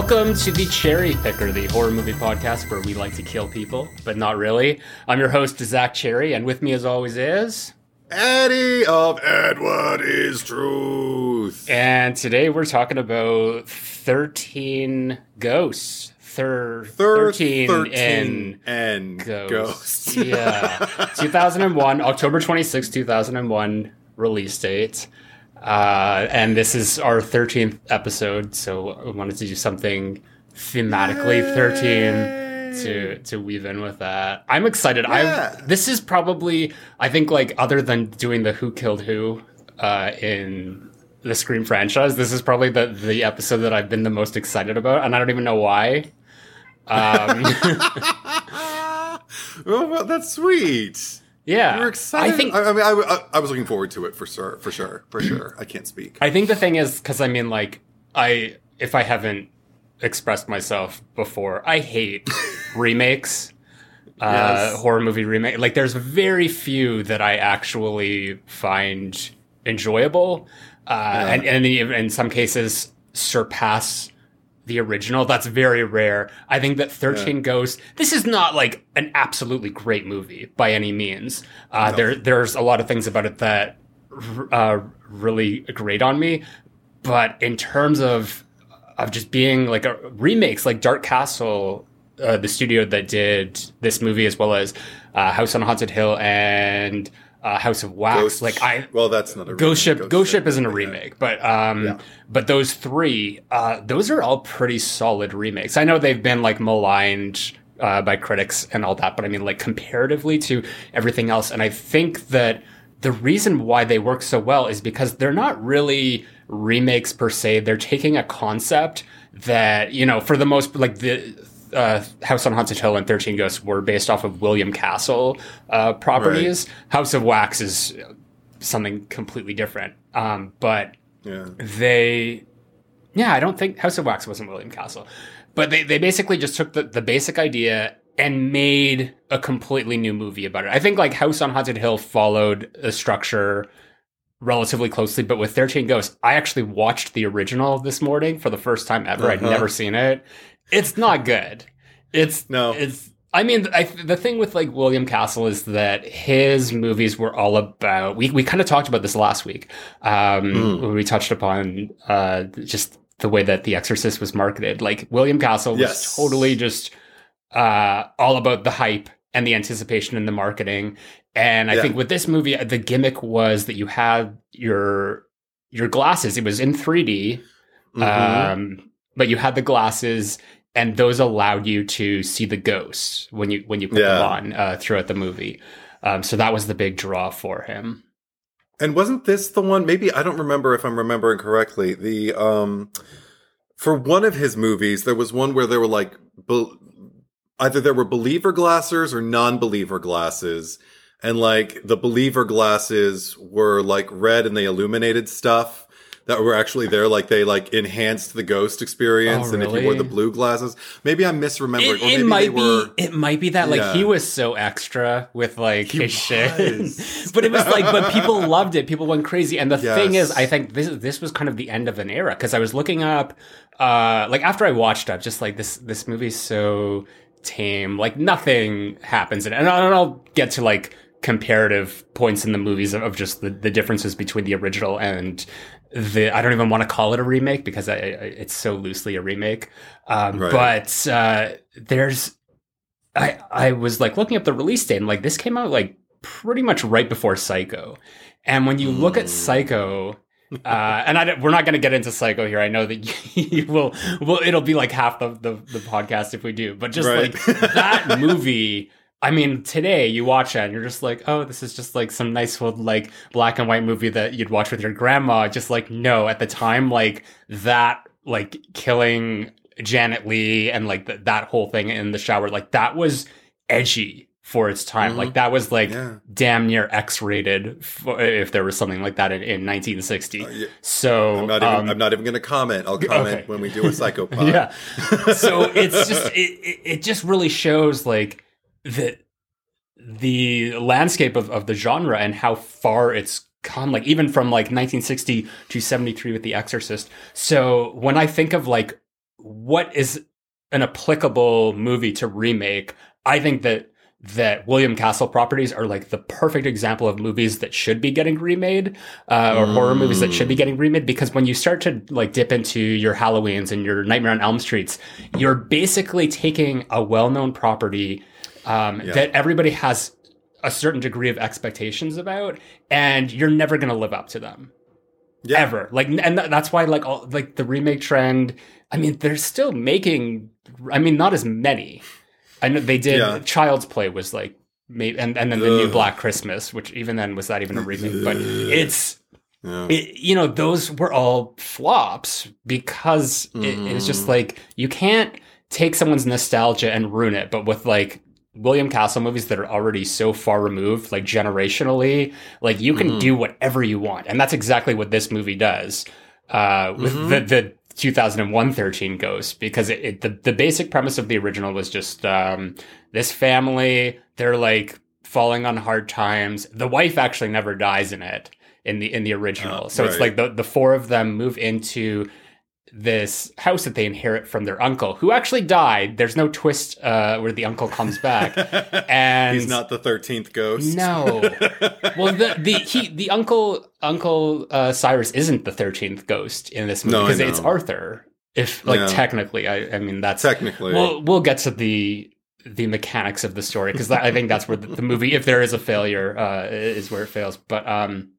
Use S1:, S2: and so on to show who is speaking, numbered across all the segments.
S1: Welcome to the Cherry Picker, the horror movie podcast where we like to kill people, but not really. I'm your host, Zack Cherry, and with me as always is.
S2: Eddie of Edward is Truth.
S1: And today we're talking about 13 ghosts. Thir-
S2: Thir-
S1: 13,
S2: 13
S1: in
S2: and
S1: Ghosts.
S2: Ghosts.
S1: yeah. 2001, October 26, 2001 release date. Uh, and this is our 13th episode, so I wanted to do something thematically 13 to to weave in with that. I'm excited.
S2: Yeah.
S1: I this is probably I think like other than doing the Who Killed Who uh, in the Scream franchise, this is probably the the episode that I've been the most excited about, and I don't even know why. Um,
S2: oh, well, that's sweet.
S1: Yeah,
S2: You're excited.
S1: I think
S2: I, I mean, I, I, I was looking forward to it for sure. For sure. For sure. I can't speak.
S1: I think the thing is because I mean, like, I if I haven't expressed myself before, I hate remakes, uh,
S2: Yes.
S1: horror movie remake. Like, there's very few that I actually find enjoyable, uh, and and in, in some cases surpass the original. That's very rare. I think that 13 Ghosts, this is not like an absolutely great movie by any means. Uh, there, there's a lot of things about it that uh, really grate on me. But in terms of of just being like a remakes, like Dark Castle, uh, the studio that did this movie, as well as uh, House on Haunted Hill and uh, House of Wax,
S2: Ghost-
S1: like I
S2: Well, that's not a
S1: Ghost
S2: remake.
S1: Ship, Ghost Ship isn't a remake, but um,
S2: Yeah.
S1: but those three, uh, those are all pretty solid remakes. I know they've been like maligned uh, by critics and all that, but I mean, like comparatively to everything else, and I think that the reason why they work so well is because they're not really remakes per se. They're taking a concept that you know, for the most like the uh, House on Haunted Hill and Thirteen Ghosts were based off of William Castle uh, properties. House of Wax is something completely different. Um, but
S2: Yeah.
S1: they, yeah, I don't think House of Wax wasn't William Castle, but they, they basically just took the, the basic idea and made a completely new movie about it. I think like House on Haunted Hill followed a structure relatively closely, but with 13 Ghosts, I actually watched the original this morning for the first time ever. I'd
S2: Uh-huh.
S1: never seen it. It's not good. It's
S2: No.
S1: It's. I mean, I, the thing with like William Castle is that his movies were all about. We we kind of talked about this last week um,
S2: Mm.
S1: when we touched upon uh, just the way that The Exorcist was marketed. Like William Castle was
S2: Yes.
S1: totally just uh, all about the hype and the anticipation and the marketing. And I
S2: Yeah.
S1: think with this movie, the gimmick was that you had your your glasses. It was in 3D,
S2: Mhm.
S1: um, but you had the glasses, and those allowed you to see the ghosts when you when you put them on uh, throughout the movie. Um, so that was the big draw for him.
S2: And wasn't this the one? Maybe I don't remember if I'm remembering correctly. The um, for one of his movies, there was one where there were like be- either there were believer glasses or non-believer glasses, and like the believer glasses were like red and they illuminated stuff that were actually there. Like they like enhanced the ghost experience.
S1: Oh,
S2: And if you wore the blue glasses, maybe I'm misremembering.
S1: It,
S2: or
S1: it might
S2: they were.
S1: be. It might be that like he was so extra with like
S2: He
S1: his shit, but it was like, but people loved it. People went crazy. And the thing is, I think this this was kind of the end of an era because I was looking up, uh, like after I watched it, just like this this movie's so tame. Like nothing happens in it, and I'll and I'll get to like comparative points in the movies of, of just the, the differences between the original and the I don't even want to call it a remake because I, I, it's so loosely a remake. Um,
S2: Right.
S1: But uh, there's I I was like looking up the release date and like this came out like pretty much right before Psycho, and when you look at
S2: Mm.
S1: Psycho. Uh, and I, we're not going to get into Psycho here. I know that you will. Well, it'll be like half the, the, the podcast if we do. But just
S2: Right.
S1: like that movie, I mean, today you watch it and you're just like, oh, this is just like some nice old like black and white movie that you'd watch with your grandma. Just like, no, at the time, like that, like killing Janet Leigh and like th- that whole thing in the shower, like that was edgy for its time.
S2: Mhm.
S1: Like that was like
S2: Yeah.
S1: damn near X rated if there was something like that in, in 1960.
S2: Uh, yeah.
S1: So
S2: I'm not even.
S1: um,
S2: I'm not even going to comment. I'll comment
S1: okay.
S2: when we do a psychopath.
S1: yeah. So it's just it, it, it just really shows like the the landscape of, of the genre and how far it's come like even from like 1960 to 73 with the exorcist so when i think of like what is an applicable movie to remake, I think that that William Castle properties are like the perfect example of movies that should be getting remade, uh, or mm. horror movies that should be getting remade. Because when you start to like dip into your Halloweens and your Nightmare on Elm Streets, you're basically taking a well-known property um, yeah. that everybody has a certain degree of expectations about, and you're never going to live up to them. Yeah. Ever like, and that's why like all like the remake trend. I mean, they're still making. I mean, not as many I know they did. Yeah. Child's Play was like, maybe, and and then the Ugh. new Black Christmas, which even then was that even a remake? But it's. Yeah. It, you know, those were all flops because mm. it, it's just like you can't take someone's nostalgia and ruin it. But with like William Castle movies that are already so far removed, like generationally, like you can mm. do whatever you want, and that's exactly what this movie does. Uh, with mm-hmm. the the 2001 13 Ghost because it, it, the the basic premise of the original was just um, this family they're like falling on hard times. The wife actually never dies in it in the in the original. Uh, so right. it's like the the four of them move into this house that they inherit from their uncle, who actually died. There's no twist uh, where the uncle comes back, and
S2: he's not the thirteenth ghost.
S1: No, well, the the he the uncle Uncle uh, Cyrus isn't the thirteenth ghost in this movie because no, it's Arthur. If like yeah. technically, I, I mean that's
S2: technically.
S1: We'll we'll get to the the mechanics of the story because I think that's where the, the, movie, if there is a failure, uh, is where it fails. But um,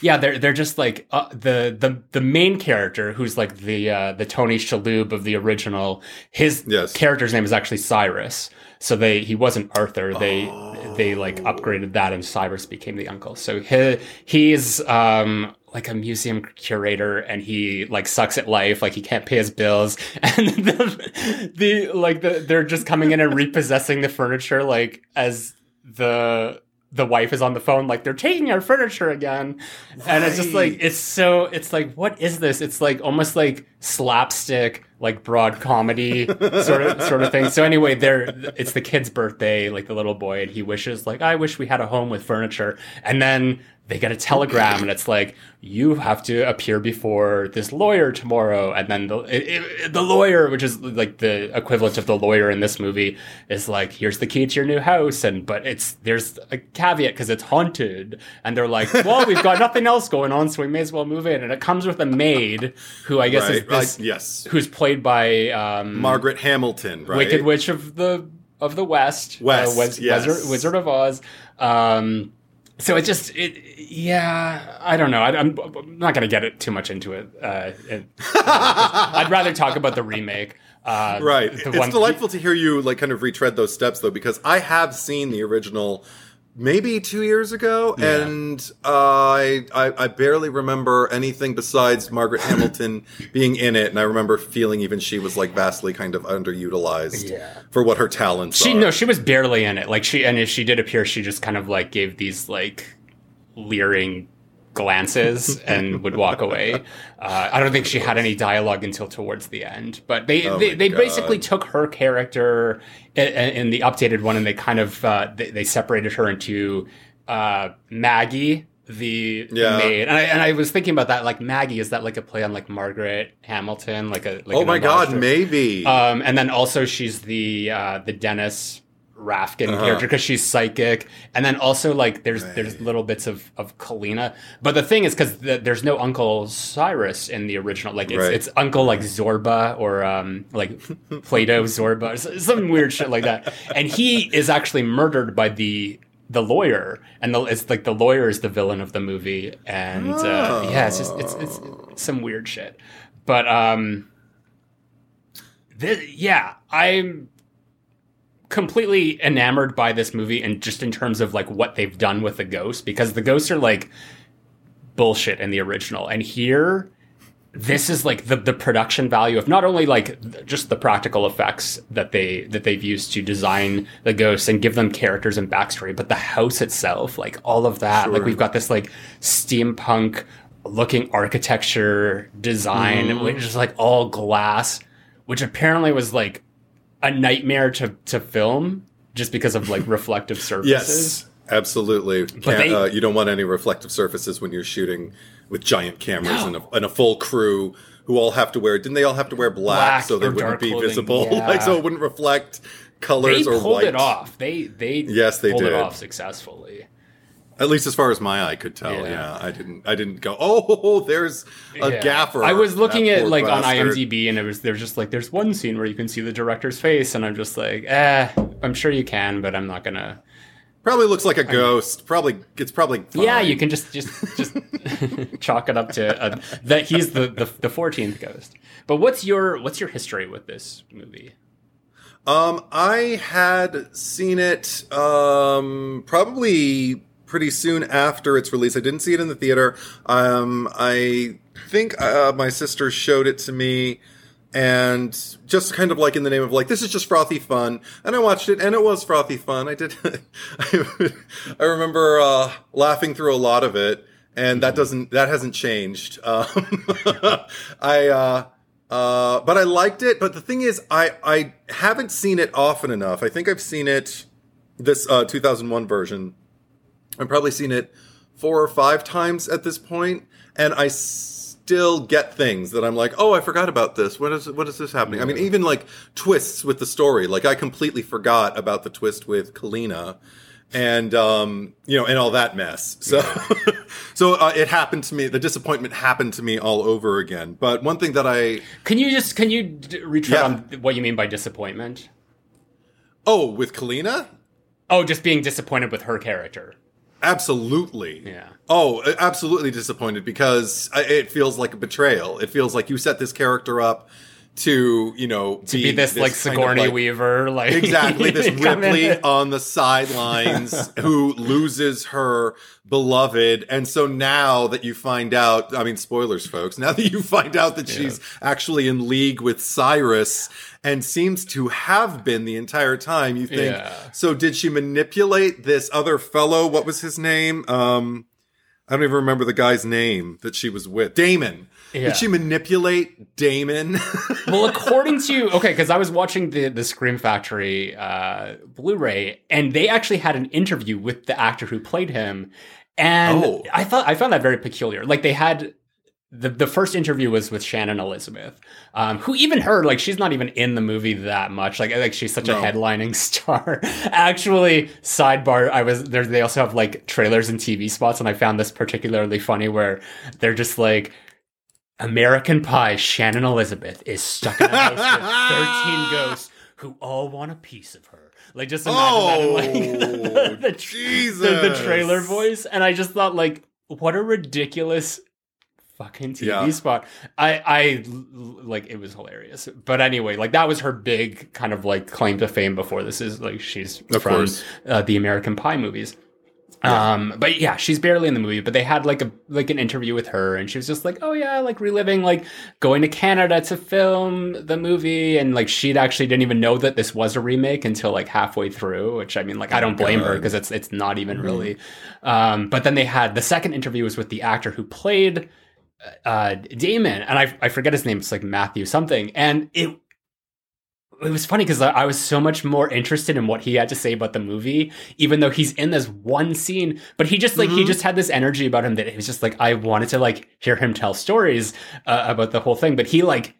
S1: yeah, they're they're just like uh, the the the main character who's like the uh, the Tony Shalhoub of the original. His yes. character's name is actually Cyrus. So they he wasn't Arthur. They oh. they like upgraded that, and Cyrus became the uncle. So he he's um like a museum curator and he like sucks at life like he can't pay his bills and the, the like the, they're just coming in and repossessing the furniture like as the the wife is on the phone like they're taking our furniture again right. and it's just like it's so it's like what is this it's like almost like slapstick like broad comedy sort of sort of thing. So anyway there it's the kid's birthday like the little boy and he wishes like i wish we had a home with furniture. And then they get a telegram and it's like you have to appear before this lawyer tomorrow. And then the it, it, the lawyer which is like the equivalent of the lawyer in this movie is like here's the key to your new house and but it's there's a caveat because it's haunted. And they're like well we've got nothing else going on so we may as well move in. And it comes with a maid who i guess right, is this,
S2: right, yes.
S1: who's played by um,
S2: margaret hamilton right?
S1: wicked witch of the of the west.
S2: West,
S1: uh,
S2: yes.
S1: wizard, wizard of oz. Um, so it just it yeah i don't know. I, am not going to get it too much into it, uh, it i'd rather talk about the remake uh,
S2: right. it's one- delightful to hear you like kind of retread those steps though because i have seen the original maybe two years ago, yeah. and uh, I, I, I barely remember anything besides Margaret Hamilton being in it, and I remember feeling even she was like vastly kind of underutilized yeah. for what her talents.
S1: She
S2: are.
S1: no, she was barely in it. Like she, and if she did appear, she just kind of like gave these like leering glances and would walk away. Uh, I don't think she had any dialogue until towards the end. But they oh they, they basically took her character in, in, the updated one and they kind of uh, they, they, separated her into uh, Maggie. The yeah. maid, and I, and I was thinking about that. Like Maggie, is that like a play on like Margaret Hamilton? Like a like
S2: oh my god, maybe.
S1: Um, and then also she's the uh, the Dennis Rafkin uh-huh. character because she's psychic, and then also like there's right. there's little bits of of Kalina. But the thing is, because the, there's no Uncle Cyrus in the original, like it's, right. it's Uncle like Zorba or um like Plato Zorba, some weird shit like that, and he is actually murdered by the the lawyer, and the, it's like the lawyer is the villain of the movie, and uh, oh. yeah, it's just it's, it's some weird shit, but um. this, yeah, I'm completely enamored by this movie and just in terms of like what they've done with the ghosts because the ghosts are like bullshit in the original and here this is like the the production value of not only like just the practical effects that they that they've used to design the ghosts and give them characters and backstory but the house itself like all of that sure. like we've got this like steampunk looking architecture design mm. which is like all glass which apparently was like a nightmare to to film just because of like reflective surfaces.
S2: Yes, absolutely. They, uh, you don't want any reflective surfaces when you're shooting with giant cameras no. and, a, and, a, full crew who all have to wear. Didn't they all have to wear black,
S1: Black
S2: so they wouldn't be
S1: clothing,
S2: visible,
S1: yeah.
S2: like so it wouldn't reflect
S1: They
S2: colors or
S1: pulled
S2: white.
S1: it off. They they
S2: Yes, they
S1: pulled
S2: did.
S1: it off successfully.
S2: At least as far as my eye could tell.
S1: Yeah.
S2: Yeah, I didn't. I didn't go. Oh, there's a
S1: Yeah.
S2: gaffer.
S1: I was looking at like on. IMDb, and it was there's just like there's one scene where you can see the director's face, and I'm just like, eh, I'm sure you can, but I'm not gonna.
S2: Probably looks like a ghost. Probably it's probably. Fine.
S1: Yeah, you can just just just chalk it up to uh, that he's the the the 14th ghost. But what's your what's your history with this movie?
S2: Um, I had seen it um probably pretty soon after its release. I didn't see it in the theater. Um, I think uh, my sister showed it to me. And just kind of like in the name of like this is just frothy fun, and I watched it, and it was frothy fun. I did, I, I remember uh, laughing through a lot of it, and that doesn't that hasn't changed. Um, I uh, uh, but I liked it. But the thing is, I I haven't seen it often enough. I think I've seen it this uh, 2001 version. I've probably seen it four or five times at this point, and I still get things that I'm like, oh, I forgot about this. What is what is this happening? I mean, even like twists with the story. Like I completely forgot about the twist with Kalina. And um, you know, and all that mess. So, so uh, it happened to me. The disappointment happened to me all over again. But one thing that I
S1: Can you just can you d- retread
S2: Yeah.
S1: on what you mean by disappointment?
S2: oh, with Kalina,
S1: Oh, just being disappointed with her character.
S2: Absolutely.
S1: Yeah.
S2: Oh, absolutely disappointed because it feels like a betrayal. It feels like you set this character up to, you know,
S1: To be this, like Sigourney
S2: like-
S1: Weaver, like
S2: Exactly, this Ripley on the sidelines who loses her beloved. And so now that you find out, I mean, spoilers, folks, now that you find out that she's actually in league with Cyrus and seems to have been the entire time, you think,
S1: Yeah.
S2: so did she manipulate this other fellow? What was his name? Um, I don't even remember the guy's name that she was with. Damon.
S1: Yeah.
S2: Did she manipulate Damon?
S1: well, according to okay, because I was watching the the Scream Factory uh, Blu-ray, and they actually had an interview with the actor who played him, and
S2: Oh.
S1: I thought I found that very peculiar. Like they had. The, the first interview was with Shannon Elizabeth, um, who even her like she's not even in the movie that much. Like like she's such a headlining star. Actually, sidebar, I was there. They also have like trailers and TV spots, and I found this particularly funny where they're just like American Pie, Shannon Elizabeth is stuck in a house with 13 ghosts who all want a piece of her. Like, just imagine that in, like,
S2: Oh,
S1: the,
S2: Jesus.
S1: the, the trailer voice. And I just thought, like, what a ridiculous fucking TV
S2: Yeah.
S1: spot. I, I, like, it was hilarious. But anyway, like, that was her big kind of, like, claim to fame before this is, like, she's
S2: Of
S1: from uh, the American Pie movies. Um, but yeah, she's barely in the movie, but they had like a like an interview with her and she was just like, "Oh yeah, like reliving like going to Canada to film the movie." And like she'd actually didn't even know that this was a remake until like halfway through, which I mean, like I don't blame her because it's it's not even really. Um, but then they had the second interview was with the actor who played uh Damon and I I forget his name, it's like Matthew something. And it it was funny because I, was so much more interested in what he had to say about the movie, even though he's in this one scene. But he just like he
S2: Mhm.
S1: just had this energy about him that it was just like I wanted to like hear him tell stories uh, about the whole thing. But he like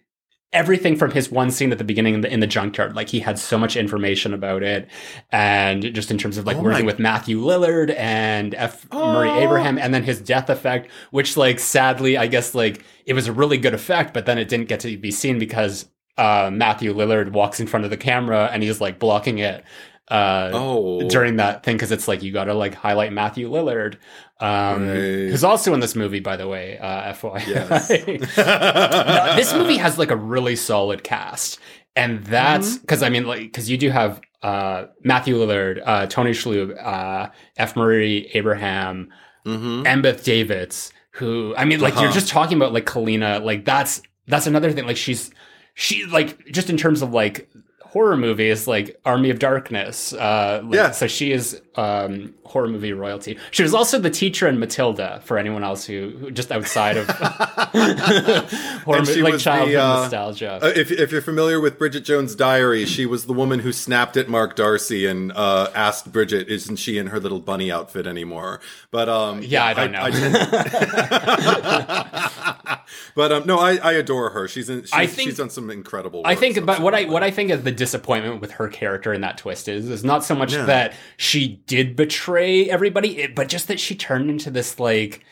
S1: everything from his one scene at the beginning in the, in the junkyard, like he had so much information about it, and just in terms of like
S2: Oh
S1: working with Matthew Lillard and F. Murray
S2: Oh.
S1: Abraham, and then his death effect, which like sadly, I guess like it was a really good effect, but then it didn't get to be seen because uh, Matthew Lillard walks in front of the camera and he's like blocking it. Uh,
S2: Oh.
S1: during that thing because it's like you got to like highlight Matthew Lillard, um,
S2: Right.
S1: who's also in this movie, by the way. Uh, FYI,
S2: Yes.
S1: No, this movie has like a really solid cast, and that's
S2: Mm-hmm.
S1: because I mean, like, because you do have uh, Matthew Lillard, uh, Tony Shalhoub, uh, F. Murray Abraham,
S2: Mhm.
S1: Embeth Davidtz, who I mean, like, you're
S2: Uh-huh.
S1: just talking about like Kalina, like that's that's another thing. Like, she's she like just in terms of like horror movies like army of darkness uh like,
S2: Yeah.
S1: so she is um horror movie royalty she was also the teacher in matilda for anyone else who, who just outside of horror
S2: And
S1: movie like
S2: was the,
S1: childhood
S2: uh,
S1: nostalgia
S2: Uh, if, if you're familiar with Bridget Jones' Diary, she was the woman who snapped at Mark Darcy and uh, asked Bridget, "Isn't she in her little bunny outfit anymore?" But um,
S1: yeah i don't know
S2: But um, no, I, I adore her. She's in. She's,
S1: I think-
S2: she's done some incredible. Work
S1: I think, but what I what I think is the disappointment with her character in that twist is is not so much
S2: Yeah.
S1: that she did betray everybody, it, but just that she turned into this like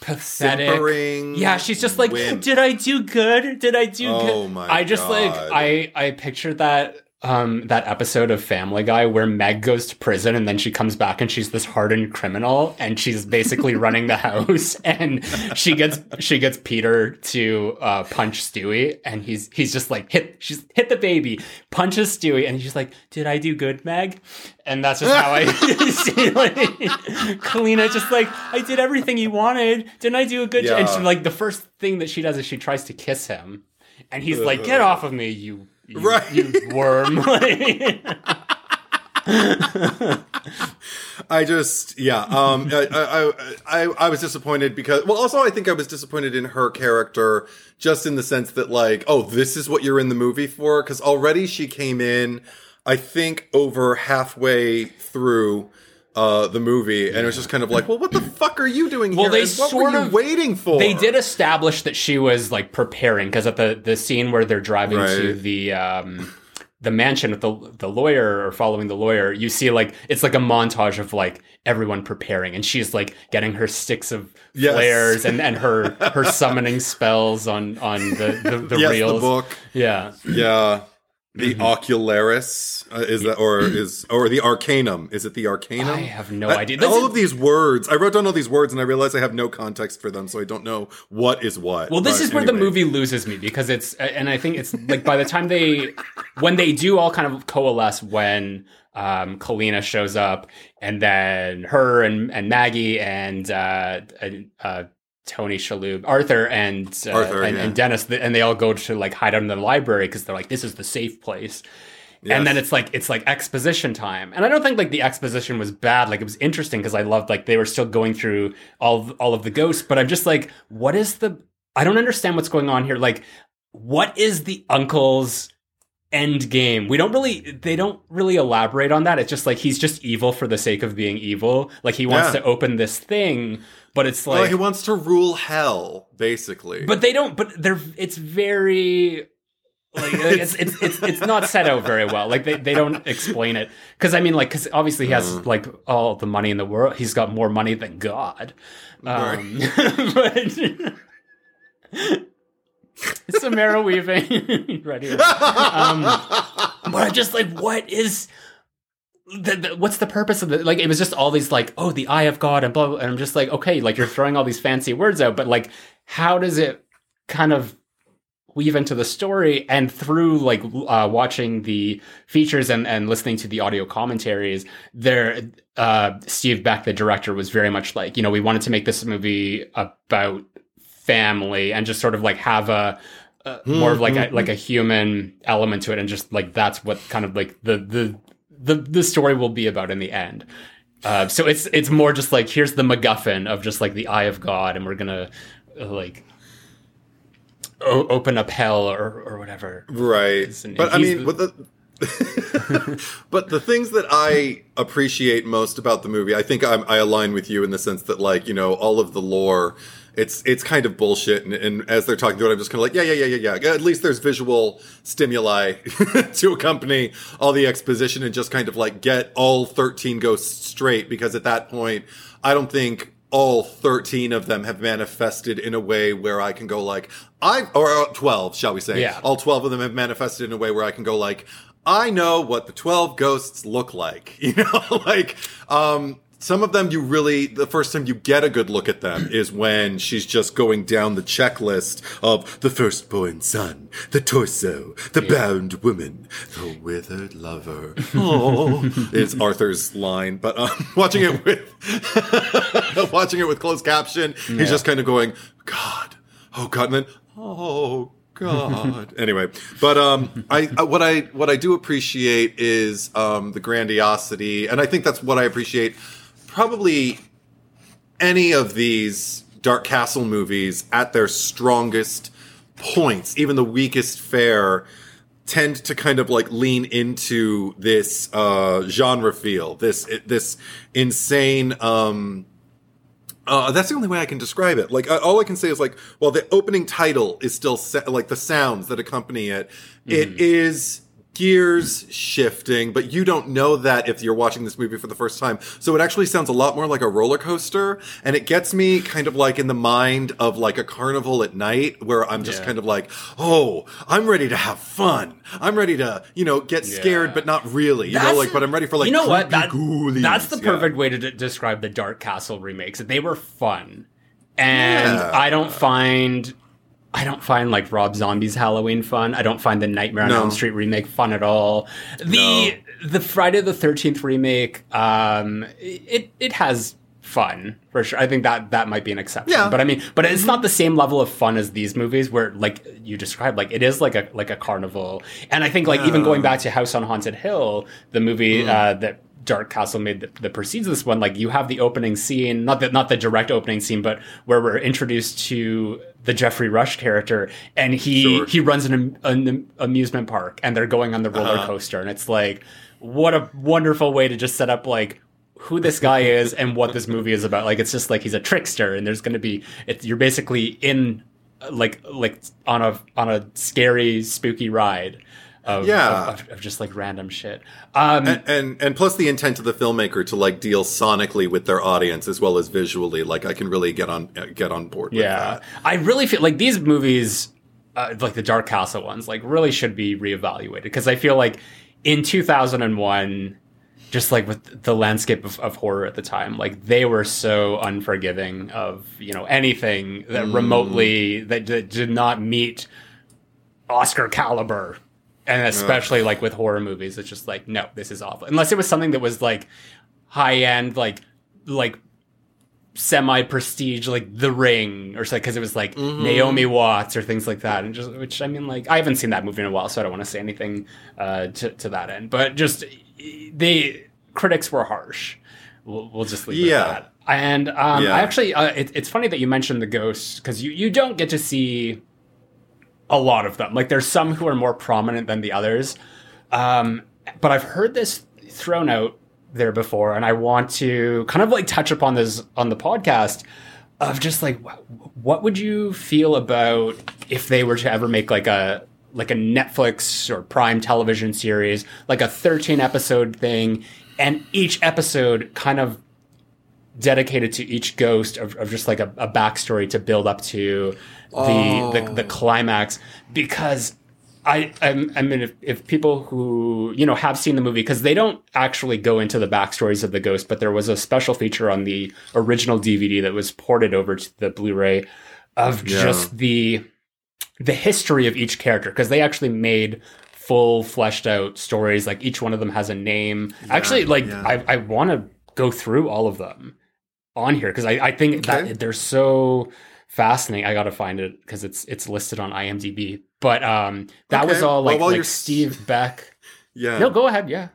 S1: pathetic.
S2: Simpering
S1: Yeah, she's just like,
S2: wimp.
S1: did I do good? Did I do good?
S2: Oh my
S1: I just like I I pictured that um that episode of Family Guy where Meg goes to prison and then she comes back and she's this hardened criminal and she's basically running the house and she gets she gets Peter to uh punch Stewie and he's he's just like hit she's hit the baby punches Stewie and he's like did I do good Meg? And that's just how I see like Kalina just like I did everything you wanted. Didn't I do a good job? And
S2: Yeah.
S1: she like the first thing that she does is she tries to kiss him and he's like get off of me you you,
S2: Right.
S1: you worm
S2: I just yeah. Um, I, I I I was disappointed because well, also I think I was disappointed in her character just in the sense that like oh this is what you're in the movie for because already she came in I think over halfway through. Uh, the movie, and it was just kind of like, well, what the fuck are you doing
S1: Well,
S2: here?
S1: they
S2: and what
S1: sort
S2: were you
S1: of-
S2: waiting for?
S1: They did establish that she was like preparing because at the the scene where they're driving to the um the mansion with the the lawyer or following the lawyer, you see like it's like a montage of like everyone preparing, and she's like getting her sticks of
S2: Yes.
S1: flares and and her her summoning spells on on the the, the
S2: yes,
S1: reels.
S2: the book.
S1: Yeah,
S2: Yeah. The
S1: Mm-hmm.
S2: ocularis uh, is that, or is, or the arcanum? Is it the arcanum?
S1: I have no
S2: I-
S1: idea. This
S2: all
S1: is-
S2: of these words, I wrote down all these words, and I realized I have no context for them, so I don't know what is what.
S1: Well, this
S2: But
S1: is where the movie loses me because it's, and I think it's like by the time they, when they do all kind of coalesce when um, Kalina shows up, and then her and and Maggie and uh, and, uh, Tony Shalhoub, Arthur and uh,
S2: Arthur,
S1: and,
S2: yeah.
S1: and Dennis, and they all go to like hide out in the library because they're like, this is the safe place. And then it's like it's like exposition time, and I don't think like the exposition was bad. Like it was interesting because I loved like they were still going through all of, all of the ghosts, but I'm just like, what is the? I don't understand what's going on here. Like, what is the uncle's end game? We don't really they don't really elaborate on that. It's just like he's just evil for the sake of being evil. Like he wants
S2: Yeah.
S1: to open this thing, but it's
S2: Well,
S1: like,
S2: he wants to rule hell, basically.
S1: but they don't. But they're it's very. Like it's, it's it's it's not set out very well. Like they, they don't explain it because I mean like because obviously he has
S2: Mm.
S1: like all the money in the world. He's got more money than God. Um, but Samara Weaving, ready? Um, but I'm just like, what is? The, the, what's the purpose of it? Like, it was just all these like, oh, the eye of God and blah, blah. And I'm just like, okay, like you're throwing all these fancy words out, but like, how does it kind of weave into the story and through like uh, watching the features and, and listening to the audio commentaries there uh, steve beck the director was very much like you know we wanted to make this movie about family and just sort of like have a, a more of like a, like a human element to it and just like that's what kind of like the the the, the story will be about in the end uh, so it's it's more just like here's the MacGuffin of just like the eye of God, and we're gonna uh, like o- open up hell or or whatever.
S2: right.
S1: and-
S2: But I
S1: and
S2: mean, the but the things that I appreciate most about the movie, I think I'm, I align with you in the sense that, like, you know, all of the lore, it's it's kind of bullshit. And, and as they're talking through it, I'm just kind of like, yeah, yeah, yeah, yeah, yeah. At least there's visual stimuli to accompany all the exposition and just kind of like get all 13 ghosts straight. Because at that point, I don't think all 13 of them have manifested in a way where I can go like, I, or uh, 12, shall we say.
S1: Yeah.
S2: All 12 of them have manifested in a way where I can go like, I know what the 12 ghosts look like. You know, like, um, some of them you really, the first time you get a good look at them is when she's just going down the checklist of the firstborn son, the torso, the bound woman, the withered lover. Oh, is Arthur's line. But um, watching it with, watching it with closed caption, he's just kind of going, God, oh God, and then, oh God. anyway, but um, I, I what I what I do appreciate is um the grandiosity, and I think that's what I appreciate. Probably any of these Dark Castle movies at their strongest points, even the weakest fare, tend to kind of like lean into this uh, genre feel, this this insane um, Uh, that's the only way I can describe it. Like, uh, all I can say is like, well, the opening title is still sa- like the sounds that accompany it. It is gears shifting, but you don't know that if you're watching this movie for the first time. So it actually sounds a lot more like a roller coaster, and it gets me kind of like in the mind of like a carnival at night, where I'm just
S1: Yeah.
S2: kind of like, oh, I'm ready to have fun. I'm ready to, you know, get scared, but not really. You know, like, but I'm ready for like,
S1: you know what? That, that's the
S2: Yeah.
S1: perfect way to d- describe the Dark Castle remakes. They were fun, and
S2: Yeah.
S1: I don't find I don't find like Rob Zombie's Halloween fun. I don't find the Nightmare on
S2: No.
S1: Elm Street remake fun at all. The the Friday the Thirteenth remake, um, it it has fun for sure. I think that that might be an exception.
S2: Yeah.
S1: But I mean, but it's not the same level of fun as these movies where like you described, like it is like a like a carnival. And I think like even going back to House on Haunted Hill, the movie uh, that Dark Castle made that, that precedes this one, like you have the opening scene, not the not the direct opening scene, but where we're introduced to the Geoffrey Rush character, and he
S2: Sure.
S1: he runs an, an amusement park, and they're going on the roller
S2: Uh-huh.
S1: coaster, and it's like what a wonderful way to just set up like who this guy is and what this movie is about. Like it's just like he's a trickster, and there's going to be you're basically in like like on a on a scary spooky ride. Of,
S2: Yeah.
S1: of, of, of just like random shit. Um,
S2: and, and and plus the intent of the filmmaker to like deal sonically with their audience as well as visually like i can really get on get on board with
S1: Yeah,
S2: that
S1: I really feel like these movies, uh, like the Dark Castle ones, like really should be reevaluated because I feel like in 2001, just like with the landscape of, of horror at the time, like they were so unforgiving of you know anything that remotely that, that did not meet Oscar caliber. And especially like with horror movies, it's just like, no, this is awful. Unless it was something that was like high end, like like semi prestige like The Ring or something because it was like Naomi Watts or things like that, and just which I mean like I haven't seen that movie in a while, so I don't want to say anything uh, to to that end. But just the critics were harsh. We'll, we'll just leave it
S2: Yeah.
S1: at that. And um,
S2: Yeah.
S1: I actually, uh, it, it's funny that you mentioned the ghost because you you don't get to see a lot of them. Like there's some who are more prominent than the others. Um, but I've heard this thrown out there before, and I want to kind of like touch upon this on the podcast of just like what would you feel about if they were to ever make like a like a Netflix or Prime television series, like a 13 episode thing, and each episode kind of dedicated to each ghost of, of just like a, a backstory to build up to the the, the oh. climax. Because I I'm, I mean if, if people who you know have seen the movie because they don't actually go into the backstories of the ghost but there was a special feature on the original DVD that was ported over to the Blu-ray of
S2: Yeah.
S1: just the the history of each character because they actually made full fleshed out stories. Like each one of them has a name. Actually like
S2: yeah.
S1: I, I want to go through all of them on here because I, I think
S2: Okay.
S1: that they're so fascinating. I gotta find it because it's it's listed on IMDb. But um, that was all like,
S2: while
S1: like
S2: you're
S1: Steve Beck.
S2: yeah
S1: No, go ahead. Yeah.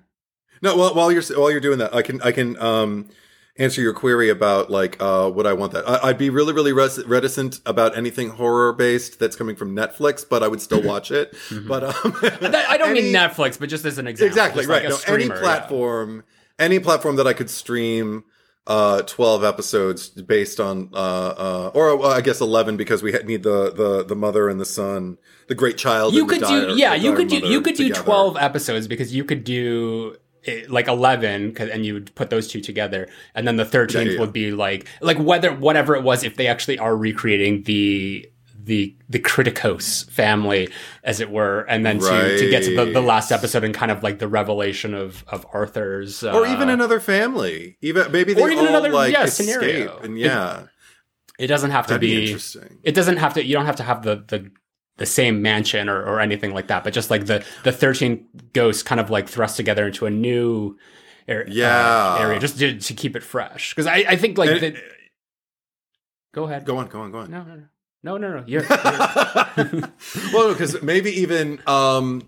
S2: no while, while you're while you're doing that i can i can um answer your query about like uh would i want that I, i'd be really really res- reticent about anything horror based that's coming from netflix but i would still watch it but um
S1: I don't mean Netflix, but just as an example.
S2: exactly right
S1: like
S2: no, any
S1: streamer, yeah.
S2: platform any platform that i could stream uh 12 episodes based on uh uh or i guess 11 because we need the the the mother and the son the great child
S1: You
S2: and the
S1: could
S2: dire-
S1: do yeah. You could do you could do twelve episodes because you could do. eh, Like eleven, 'cause- and you would put those two together, and then the thirteenth
S2: Yeah, yeah.
S1: would be like like whether whatever it was, if they actually are recreating the the the Kriticos family, as it were, and then to, to get to the, the last episode and kind of like the revelation of of Arthur's, uh,
S2: or even another family even maybe they
S1: or even
S2: all,
S1: another,
S2: like
S1: yeah, scenario.
S2: and yeah
S1: It doesn't have to
S2: be,
S1: be.
S2: interesting
S1: it doesn't have to. You don't have to have the the the same mansion or, or anything like that, but just like the the thirteen ghosts kind of like thrust together into a new. ar- uh,
S2: Yeah.
S1: area just to, to keep it fresh because I, I think like the, go ahead
S2: go on go on go on
S1: no no no no no no you're, you're
S2: well, because maybe even um,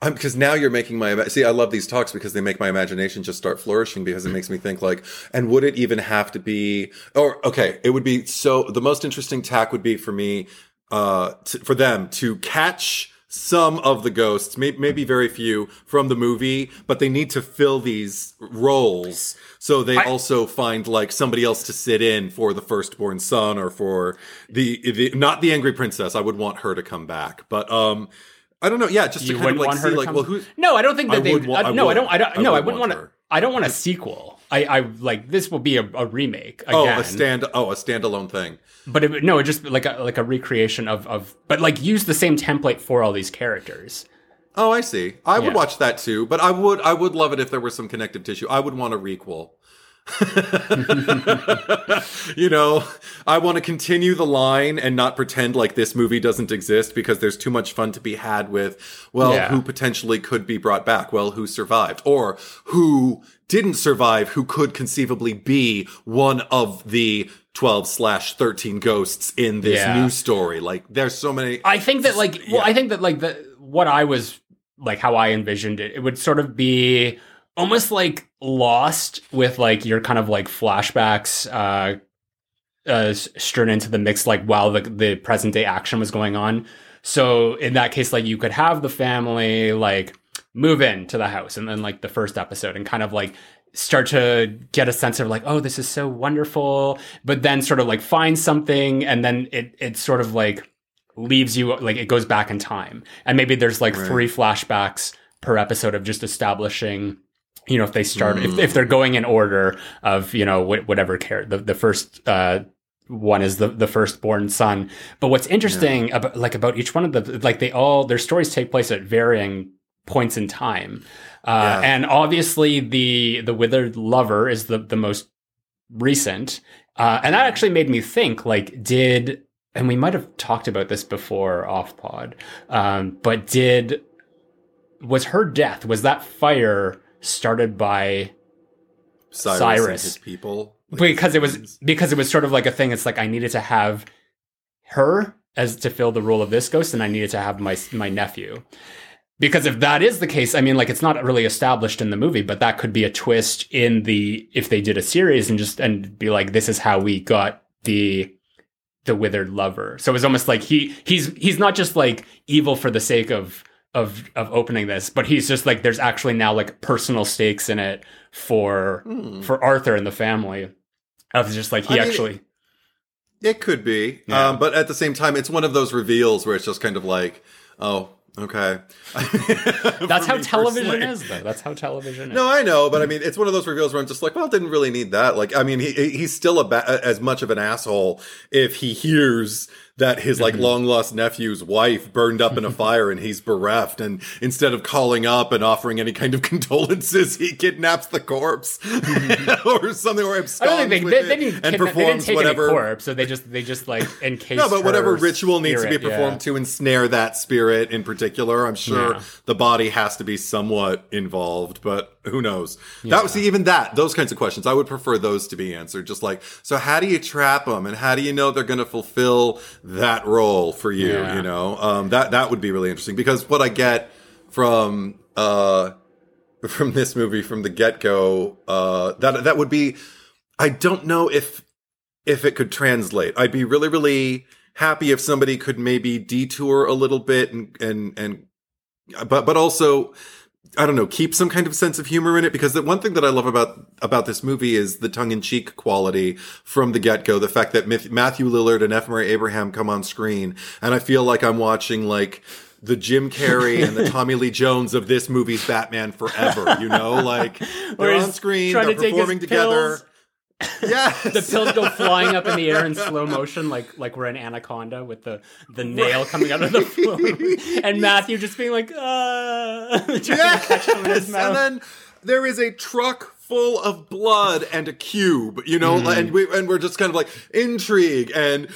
S2: because now you're making my see. I love these talks because they make my imagination just start flourishing because it makes me think like, and would it even have to be? Or okay, it would be so. The most interesting tack would be for me, uh, for them to catch some of the ghosts, may- maybe very few from the movie, but they need to fill these roles. So they
S1: I-
S2: also find like somebody else to sit in for the firstborn son or for the, the not the angry princess. I would want her to come back, but um, I don't know. Yeah, just to kind of like see like well who
S1: no, I don't think that
S2: I
S1: they.
S2: would
S1: uh,
S2: I
S1: no, I don't. I don't.
S2: I
S1: no, I
S2: would
S1: wouldn't
S2: want
S1: to. I don't want a sequel. I, I like this will be a, a remake again.
S2: oh a stand oh a standalone thing.
S1: but it, no, it just like a, like a recreation of of, but like use the same template for all these characters.
S2: Oh, I see. I would watch that too, but I would I would love it if there was some connective tissue. I would want a requel. you know, I want to continue the line and not pretend like this movie doesn't exist because there's too much fun to be had with, well,
S1: Yeah.
S2: who potentially could be brought back? Well, who survived? Or who didn't survive, who could conceivably be one of the 12 slash 13 ghosts in this
S1: Yeah.
S2: new story? Like, there's so many.
S1: I think that like well,
S2: Yeah.
S1: I think that like the what I was like how I envisioned it, it would sort of be almost like lost with like your kind of like flashbacks uh uh strewn into the mix like while the the present day action was going on. So in that case like you could have the family like move into the house and then like the first episode and kind of like start to get a sense of like oh this is so wonderful but then sort of like find something and then it it sort of like leaves you like it goes back in time and maybe there's like
S2: Right.
S1: three flashbacks per episode of just establishing you know if they start if,
S2: Mm.
S1: if they're going in order of you know wh- whatever care the, the first uh one is the the firstborn son but what's interesting about like about each one of the like they all their stories take place at varying points in time uh
S2: Yeah.
S1: and obviously the the withered lover is the the most recent uh and that actually made me think like did and we might have talked about this before off pod um but did was her death was that fire started by
S2: Cyrus,
S1: Cyrus.
S2: and his people. Like,
S1: because it was
S2: his-
S1: because it was sort of like a thing it's like i needed to have her as to fill the role of this ghost and i needed to have my my nephew because if that is the case i mean like it's not really established in the movie but that could be a twist in the if they did a series and just and be like this is how we got the the withered lover so it was almost like he he's he's not just like evil for the sake of of of opening this but he's just like there's actually now like personal stakes in it for
S2: Hmm.
S1: for Arthur and the family. Of just like he
S2: I mean,
S1: actually
S2: It could be,
S1: Yeah.
S2: um, but at the same time, it's one of those reveals where it's just kind of like, oh, okay.
S1: that's how television
S2: personally.
S1: is though. That's how television is.
S2: No, I know, but I mean, it's one of those reveals where I'm just like, well, didn't really need that. Like, I mean, he he's still a ba- as much of an asshole if he hears that his
S1: Mm-hmm.
S2: like long lost nephew's wife burned up in a fire and he's bereft, and instead of calling up and offering any kind of condolences, he kidnaps the corpse or something, or
S1: I
S2: absconds
S1: don't think they,
S2: with
S1: they,
S2: it
S1: they didn't
S2: and
S1: kidna- they didn't
S2: performs
S1: take
S2: whatever.
S1: corpse, so they just they just like encased.
S2: No, but whatever ritual needs to be performed
S1: yeah.
S2: to ensnare that spirit in particular, I'm sure
S1: Yeah.
S2: the body has to be somewhat involved, but who knows? That was even that, those kinds of questions, I would prefer those to be answered. Just like, so how do you trap them, and how do you know they're going to fulfill that role for you?
S1: Yeah.
S2: You know, um, that that would be really interesting because what I get from uh from this movie from the get go, uh, that that would be, I don't know if if it could translate. I'd be really, really happy if somebody could maybe detour a little bit and and and but but also I don't know, keep some kind of sense of humor in it because the one thing that I love about about this movie is the tongue in cheek quality from the get go. The fact that Matthew Lillard and F. Murray Abraham come on screen, and I feel like I'm watching like the Jim Carrey and the Tommy Lee Jones of this movie's Batman Forever. You know, like they're on screen, they're
S1: to
S2: performing together.
S1: pills.
S2: Yeah,
S1: The pills go flying up in the air in slow motion, like like we're an anaconda with the the nail coming out of the floor, and Matthew just being like, uh, trying to catch them in his
S2: Yes, and then there is a truck full of blood and a cube, you know,
S1: Mm-hmm.
S2: and we and we're just kind of like intrigue and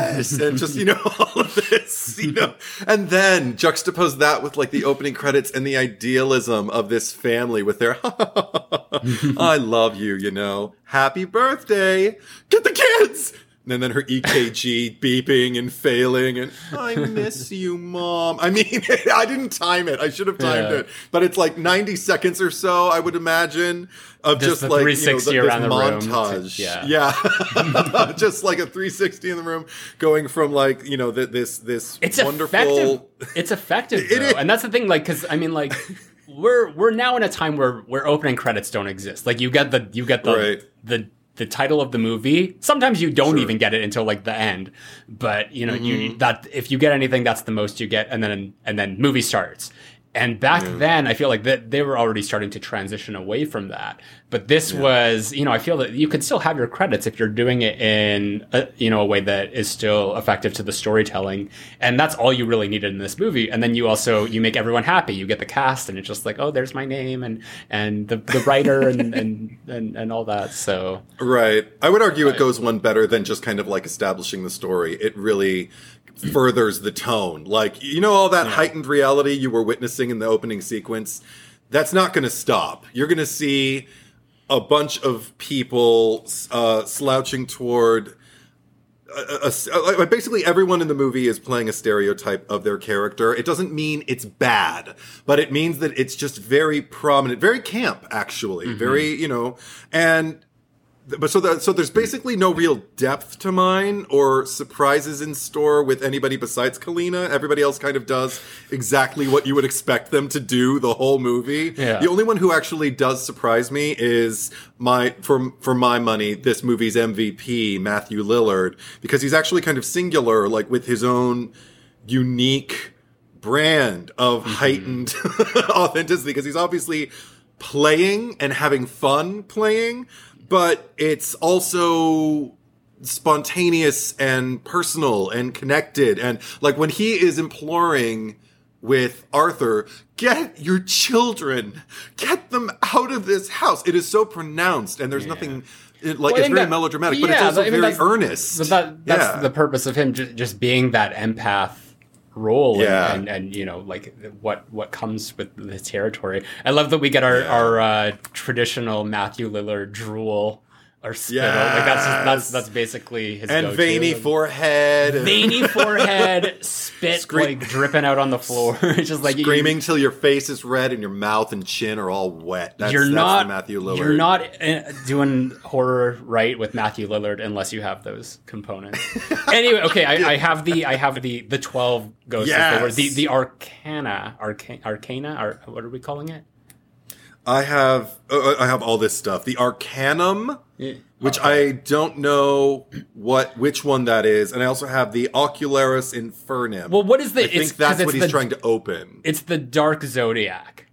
S2: Cyrus and just you know all of this, you know, and then juxtapose that with like the opening credits and the idealism of this family with their I love you, you know, happy birthday, get the kids. And then her EKG beeping and failing, and I miss you, mom. I mean, I didn't time it. I should have timed
S1: Yeah.
S2: it, but it's like ninety seconds or so. I would imagine of
S1: Just
S2: just,
S1: the
S2: like you know,
S1: 360
S2: th- this
S1: around the room to-
S2: montage.
S1: yeah.
S2: yeah, just like a three sixty in the room, going from like you know th- this this
S1: it's
S2: wonderful.
S1: effective. It's effective,
S2: It is.
S1: and that's the thing. Like, because I mean, like, we're we're now in a time where where opening credits don't exist. Like, you get the you get the
S2: Right.
S1: the the title of the movie. Sometimes you don't
S2: Sure.
S1: even get it until like the end. But you know,
S2: Mm-hmm.
S1: you that if you get anything, that's the most you get, and then and then movie starts. And back then, I feel like that they were already starting to transition away from that. But this was, you know, I feel that you could still have your credits if you're doing it in, a, you know, a way that is still effective to the storytelling. And that's all you really needed in this movie. And then you also you make everyone happy. You get the cast, and it's just like, oh, there's my name and and the the writer and and and, and all that. So
S2: Right. I would argue it goes one better than just kind of like establishing the story. It really furthers the tone. Like, you know, all that heightened reality you were witnessing in the opening sequence, that's not going to stop. You're going to see a bunch of people uh, slouching toward. Uh, uh, a, a- a- basically, everyone in the movie is playing a stereotype of their character. It doesn't mean it's bad, but it means that it's just very prominent, very camp, actually, mm-hmm. very you know, and but so that so there's basically no real depth to mine or surprises in store with anybody besides Kalina. Everybody else kind of does exactly what you would expect them to do the whole movie.
S1: Yeah.
S2: The only one who actually does surprise me is my for for my money this movie's MVP Matthew Lillard because he's actually kind of singular like with his own unique brand of mm-hmm. heightened authenticity because he's obviously playing and having fun playing, but it's also spontaneous and personal and connected. And like when he is imploring with Arthur, get your children, get them out of this house. It is so pronounced and there's nothing. It, like
S1: Well,
S2: it's very
S1: that-
S2: melodramatic, but it's
S1: yeah,
S2: also
S1: I mean,
S2: very
S1: that's-
S2: earnest.
S1: But that, that's
S2: Yeah.
S1: the purpose of him just, just being that empath role and-
S2: Yeah.
S1: and, and you know like what what comes with the territory i love that we get our our uh, traditional matthew lillard drool or spittle like that's just, that's that's basically his
S2: and
S1: go-to.
S2: veiny
S1: And
S2: forehead.
S1: veiny forehead spit
S2: Scream-
S1: like dripping out on the floor it's just like you-
S2: screaming till your face is red and your mouth and chin are all wet. That's,
S1: you're
S2: that's
S1: not
S2: Matthew Lillard.
S1: You're not uh, doing horror right with Matthew Lillard unless you have those components. anyway, okay, I, I have the I have the the twelve ghosts.
S2: Yes.
S1: The the Arcana, Arca- Arcana, or what are we calling it?
S2: I have uh, I have all this stuff. The Arcanum, which
S1: Okay.
S2: I don't know what which one that is, and I also have the Ocularis Infernum.
S1: Well, what is the?
S2: I think that's what he's
S1: the,
S2: trying to open.
S1: It's the Dark Zodiac.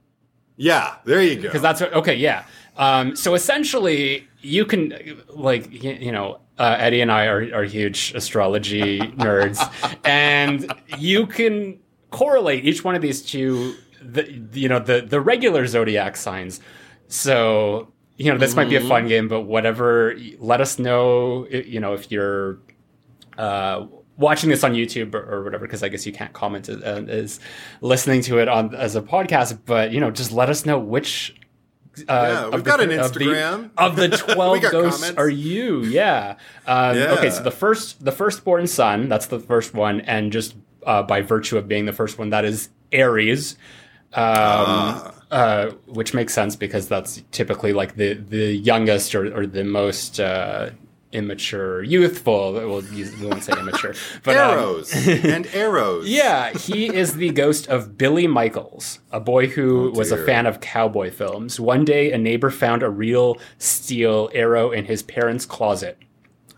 S2: Yeah, there you go.
S1: because that's what, okay yeah um, so essentially you can like you, know uh, eddie and i are, are huge astrology nerds and you can correlate each one of these to the you know the the regular zodiac signs so you know this might be a fun game but whatever let us know you know if you're uh, watching this on YouTube or, or whatever, because I guess you can't comment as, uh, as listening to it on as a podcast. But you know, just let us know which. Uh,
S2: yeah, we've
S1: the-
S2: got an
S1: of the-
S2: Instagram.
S1: of the, twelve ghosts
S2: comments.
S1: are you? Yeah. Um,
S2: Yeah.
S1: Okay, so the first, the firstborn son, that's the first one, and just uh, by virtue of being the first one, that is Aries. Um,
S2: Ah.
S1: uh, which makes sense because that's typically like the the youngest or, or the most uh, immature, youthful. Well, you- we won't say immature, but um,
S2: arrows and arrows.
S1: yeah, he is the ghost of Billy Michaels, a boy who
S2: Oh,
S1: was a fan of cowboy films. One day, a neighbor found a real steel arrow in his parents' closet.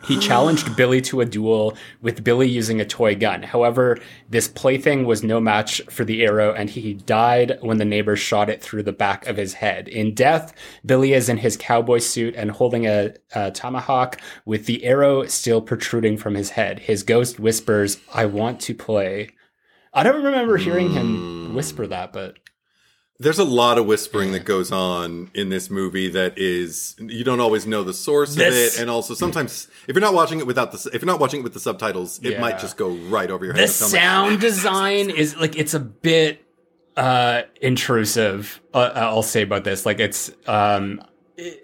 S1: He challenged Billy to a duel, with Billy using a toy gun. However, this plaything was no match for the arrow, and he died when the neighbor shot it through the back of his head. In death, Billy is in his cowboy suit and holding a, a tomahawk with the arrow still protruding from his head. His ghost whispers, I want to play. I don't remember hearing him hmm. whisper that, but
S2: There's a lot of whispering that goes on in this movie that is you don't always know the source
S1: This-
S2: of it, and also sometimes if you're not watching it without the if you're not watching it with the subtitles, it
S1: Yeah.
S2: might just go right over your head.
S1: the
S2: It's
S1: sound design is like it's a bit uh intrusive uh, i'll say about this like it's um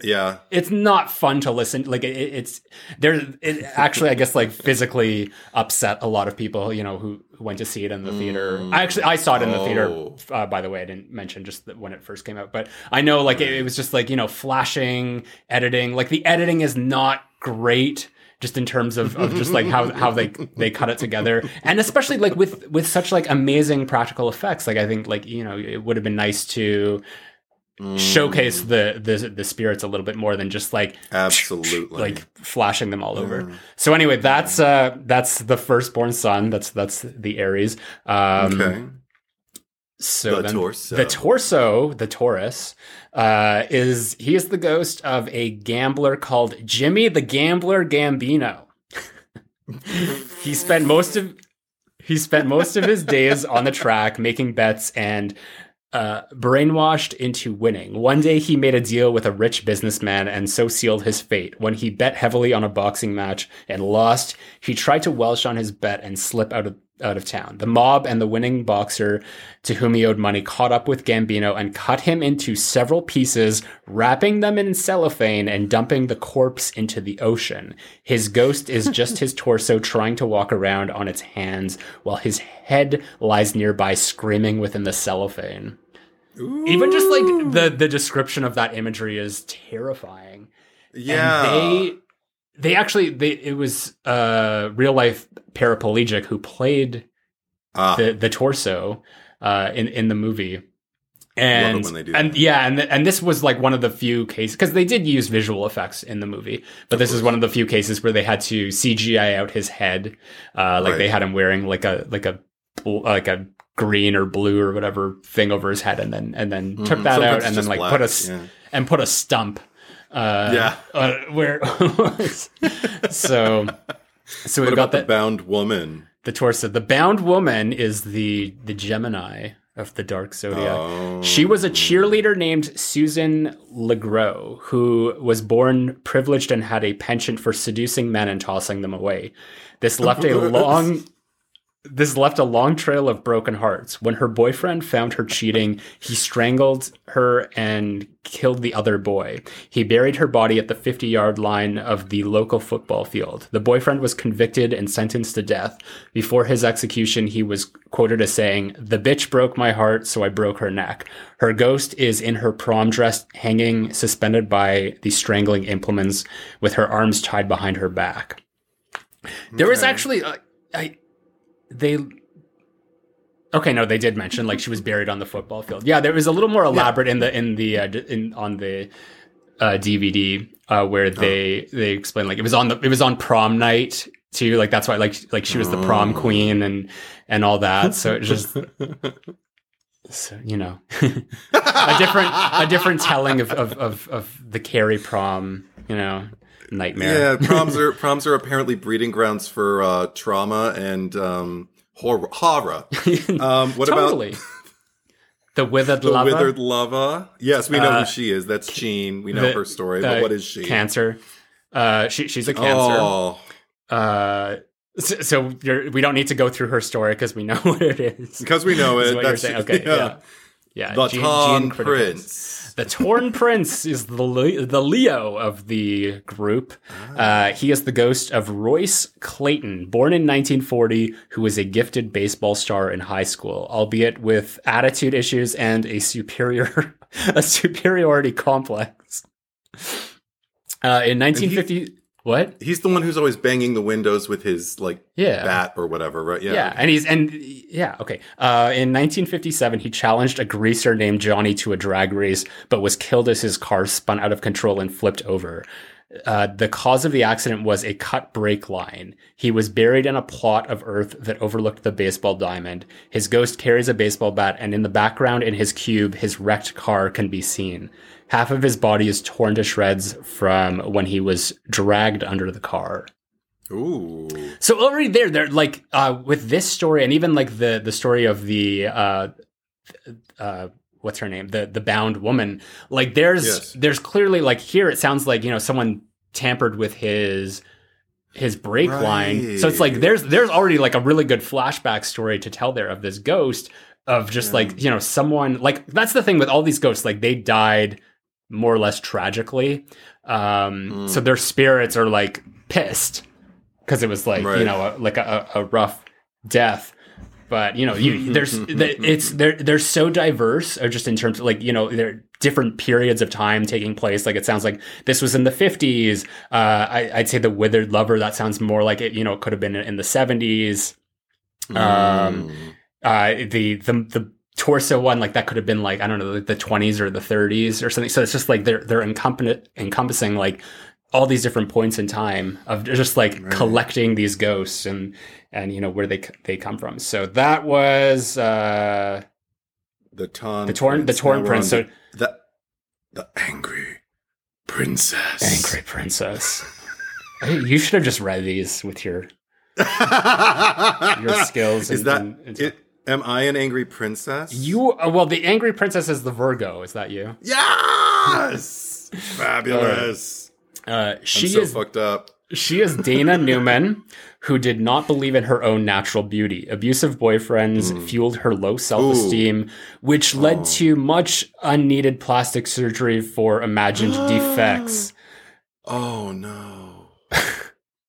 S2: yeah.
S1: it's not fun to listen. Like it, it's there. It actually, I guess, like physically upset a lot of people. You know, who, who went to see it in the theater. I actually I saw it in the
S2: Oh.
S1: theater. Uh, by the way, I didn't mention just when it first came out, but I know like it, it was just like you know flashing editing. Like the editing is not great. Just in terms of, of just like how, how they they cut it together, and especially like with with such like amazing practical effects, like I think like you know it would have been nice to showcase the, the the spirits a little bit more than just like
S2: Absolutely.
S1: like flashing them all over. So anyway, that's uh that's the firstborn son. That's that's the Aries. Um
S2: okay.
S1: so
S2: The torso.
S1: the torso, the Taurus, uh is he is the ghost of a gambler called Jimmy the Gambler Gambino. he spent most of he spent most of his days on the track making bets and uh, brainwashed into winning. One day he made a deal with a rich businessman and so sealed his fate. When he bet heavily on a boxing match and lost, he tried to welsh on his bet and slip out of out of town. The mob and the winning boxer to whom he owed money caught up with Gambino and cut him into several pieces, wrapping them in cellophane and dumping the corpse into the ocean. His ghost is just his torso trying to walk around on its hands while his head lies nearby screaming within the cellophane. Even just like the the description of that imagery is terrifying.
S2: Yeah.
S1: And they they actually they it was a real life paraplegic who played
S2: ah,
S1: the the torso uh in in the movie. And
S2: when they do
S1: and
S2: that.
S1: yeah, and and this was like one of the few cases because they did use visual effects in the movie, but this is one of the few cases where they had to CGI out his head, uh, like
S2: Right.
S1: they had him wearing like a like a like a green or blue or whatever thing over his head, and then and then took
S2: Mhm.
S1: that
S2: Sometimes
S1: out and then like
S2: black,
S1: put a
S2: yeah.
S1: and put a stump, uh,
S2: Yeah.
S1: uh, where it was. so so we've got
S2: the bound woman?
S1: the torso. The bound woman is the the Gemini of the dark zodiac.
S2: Oh.
S1: She was a cheerleader named Susan LeGrow, who was born privileged and had a penchant for seducing men and tossing them away. This left a long this left a long trail of broken hearts. When her boyfriend found her cheating, he strangled her and killed the other boy. He buried her body at the 50 yard line of the local football field. The boyfriend was convicted and sentenced to death. Before his execution, he was quoted as saying, The bitch broke my heart, so I broke her neck. Her ghost is in her prom dress, hanging suspended by the strangling implements, with her arms tied behind her back. There was actually, uh, I, they okay no they did mention like she was buried on the football field. Yeah there was a little more elaborate in the in the uh, in on the uh, dvd uh, where they they explain like it was on the it was on prom night too. Like that's why like like she was the prom
S2: Oh.
S1: queen and and all that. So it's just so, you know. A different a different telling of of of, of the carrie prom you know nightmare
S2: Yeah, proms are proms are apparently breeding grounds for uh, trauma and um, horror. horror. Um, what
S1: totally
S2: about
S1: the withered
S2: the
S1: lover
S2: withered lover? Yes, we know
S1: Uh,
S2: who she is. That's Jean. We know
S1: the-
S2: her story. but what is she?
S1: Cancer. Uh, she, she's a cancer.
S2: Oh,
S1: Uh, so, so you're, we don't need to go through her story because we know what it is.
S2: because we know it. That's.
S1: Okay, yeah, yeah.
S2: The
S1: Jean-
S2: Torn
S1: Jean.
S2: Prince.
S1: The Torn Prince is the Le- the Leo of the group. Uh, he is the ghost of Royce Clayton, born in 1940, who was a gifted baseball star in high school, albeit with attitude issues and a superior a superiority complex. Uh, in 1950, what?
S2: He's the one who's always banging the windows with his like
S1: Yeah.
S2: bat or whatever, right? Yeah.
S1: Yeah, and he's and yeah, okay. Uh, in 1957, he challenged a greaser named Johnny to a drag race, but was killed as his car spun out of control and flipped over. Uh, the cause of the accident was a cut brake line. He was buried in a plot of earth that overlooked the baseball diamond. His ghost carries a baseball bat, and in the background in his cube, his wrecked car can be seen. Half of his body is torn to shreds from when he was dragged under the car.
S2: Ooh.
S1: So already there, they're like uh, with this story, and even like the the story of the uh, uh, what's her name, the the bound woman. Like there's
S2: Yes.
S1: there's clearly like here it sounds like you know someone tampered with his his brake line. So it's like there's there's already like a really good flashback story to tell there of this ghost of just
S2: Yeah.
S1: like you know someone like that's the thing with all these ghosts like they died more or less tragically. Um, So their spirits are like pissed because it was like you know a, like a, a rough death. But you know, you, there's the, it's they're they're so diverse, or just in terms of like you know, there are different periods of time taking place. Like it sounds like this was in the 50s. Uh, I, I'd say the withered lover. That sounds more like it. You know, it could have been in the 70s. Um, uh, the the the torso one, like that could have been like I don't know, like the 20s or the 30s or something. So it's just like they're they're encompass, encompassing like all these different points in time of just like collecting these ghosts and and you know where they they come from. So that was uh
S2: the torn,
S1: the torn the torn prince. So
S2: the, the angry princess.
S1: angry princess. You should have just read these with your your skills.
S2: Is
S1: and-
S2: that
S1: and- and-
S2: it? Am I an angry princess?
S1: you? uh, Well, the angry princess is the Virgo. Is that you?
S2: Yes, fabulous.
S1: Uh, she
S2: I'm so
S1: is
S2: fucked up.
S1: She is Dana Newman, who did not believe in her own natural beauty. Abusive boyfriends
S2: Hmm.
S1: fueled her low self esteem, which led
S2: Oh.
S1: to much unneeded plastic surgery for imagined defects.
S2: Oh no.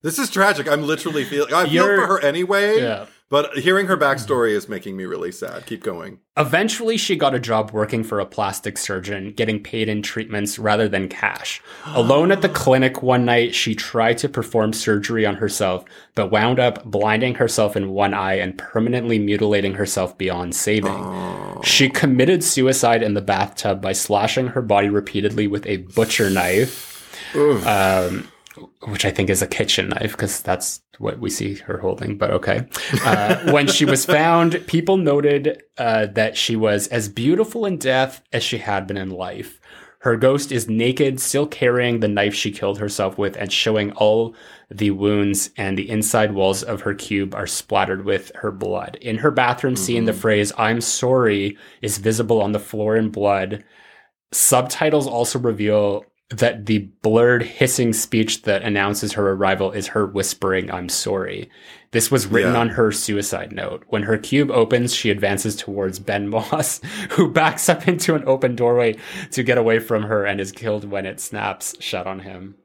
S2: this is tragic. I'm literally feeling. I feel
S1: You're-
S2: for her anyway.
S1: Yeah.
S2: But hearing her backstory is making me really sad. Keep going.
S1: Eventually, she got a job working for a plastic surgeon, getting paid in treatments rather than cash. Alone at the clinic one night, she tried to perform surgery on herself, but wound up blinding herself in one eye and permanently mutilating herself beyond saving.
S2: Oh.
S1: She committed suicide in the bathtub by slashing her body repeatedly with a butcher knife, um, which I think is a kitchen knife because that's what we see her holding. But okay. Uh, when she was found, people noted uh, that she was as beautiful in death as she had been in life. Her ghost is naked, still carrying the knife she killed herself with, and showing all the wounds, and the inside walls of her cube are splattered with her blood. In her bathroom scene, the phrase, I'm sorry, is visible on the floor in blood. Subtitles also reveal that the blurred hissing speech that announces her arrival is her whispering, I'm sorry. This was written
S2: Yeah.
S1: on her suicide note. When her cube opens, she advances towards Ben Moss, who backs up into an open doorway to get away from her and is killed when it snaps shut on him.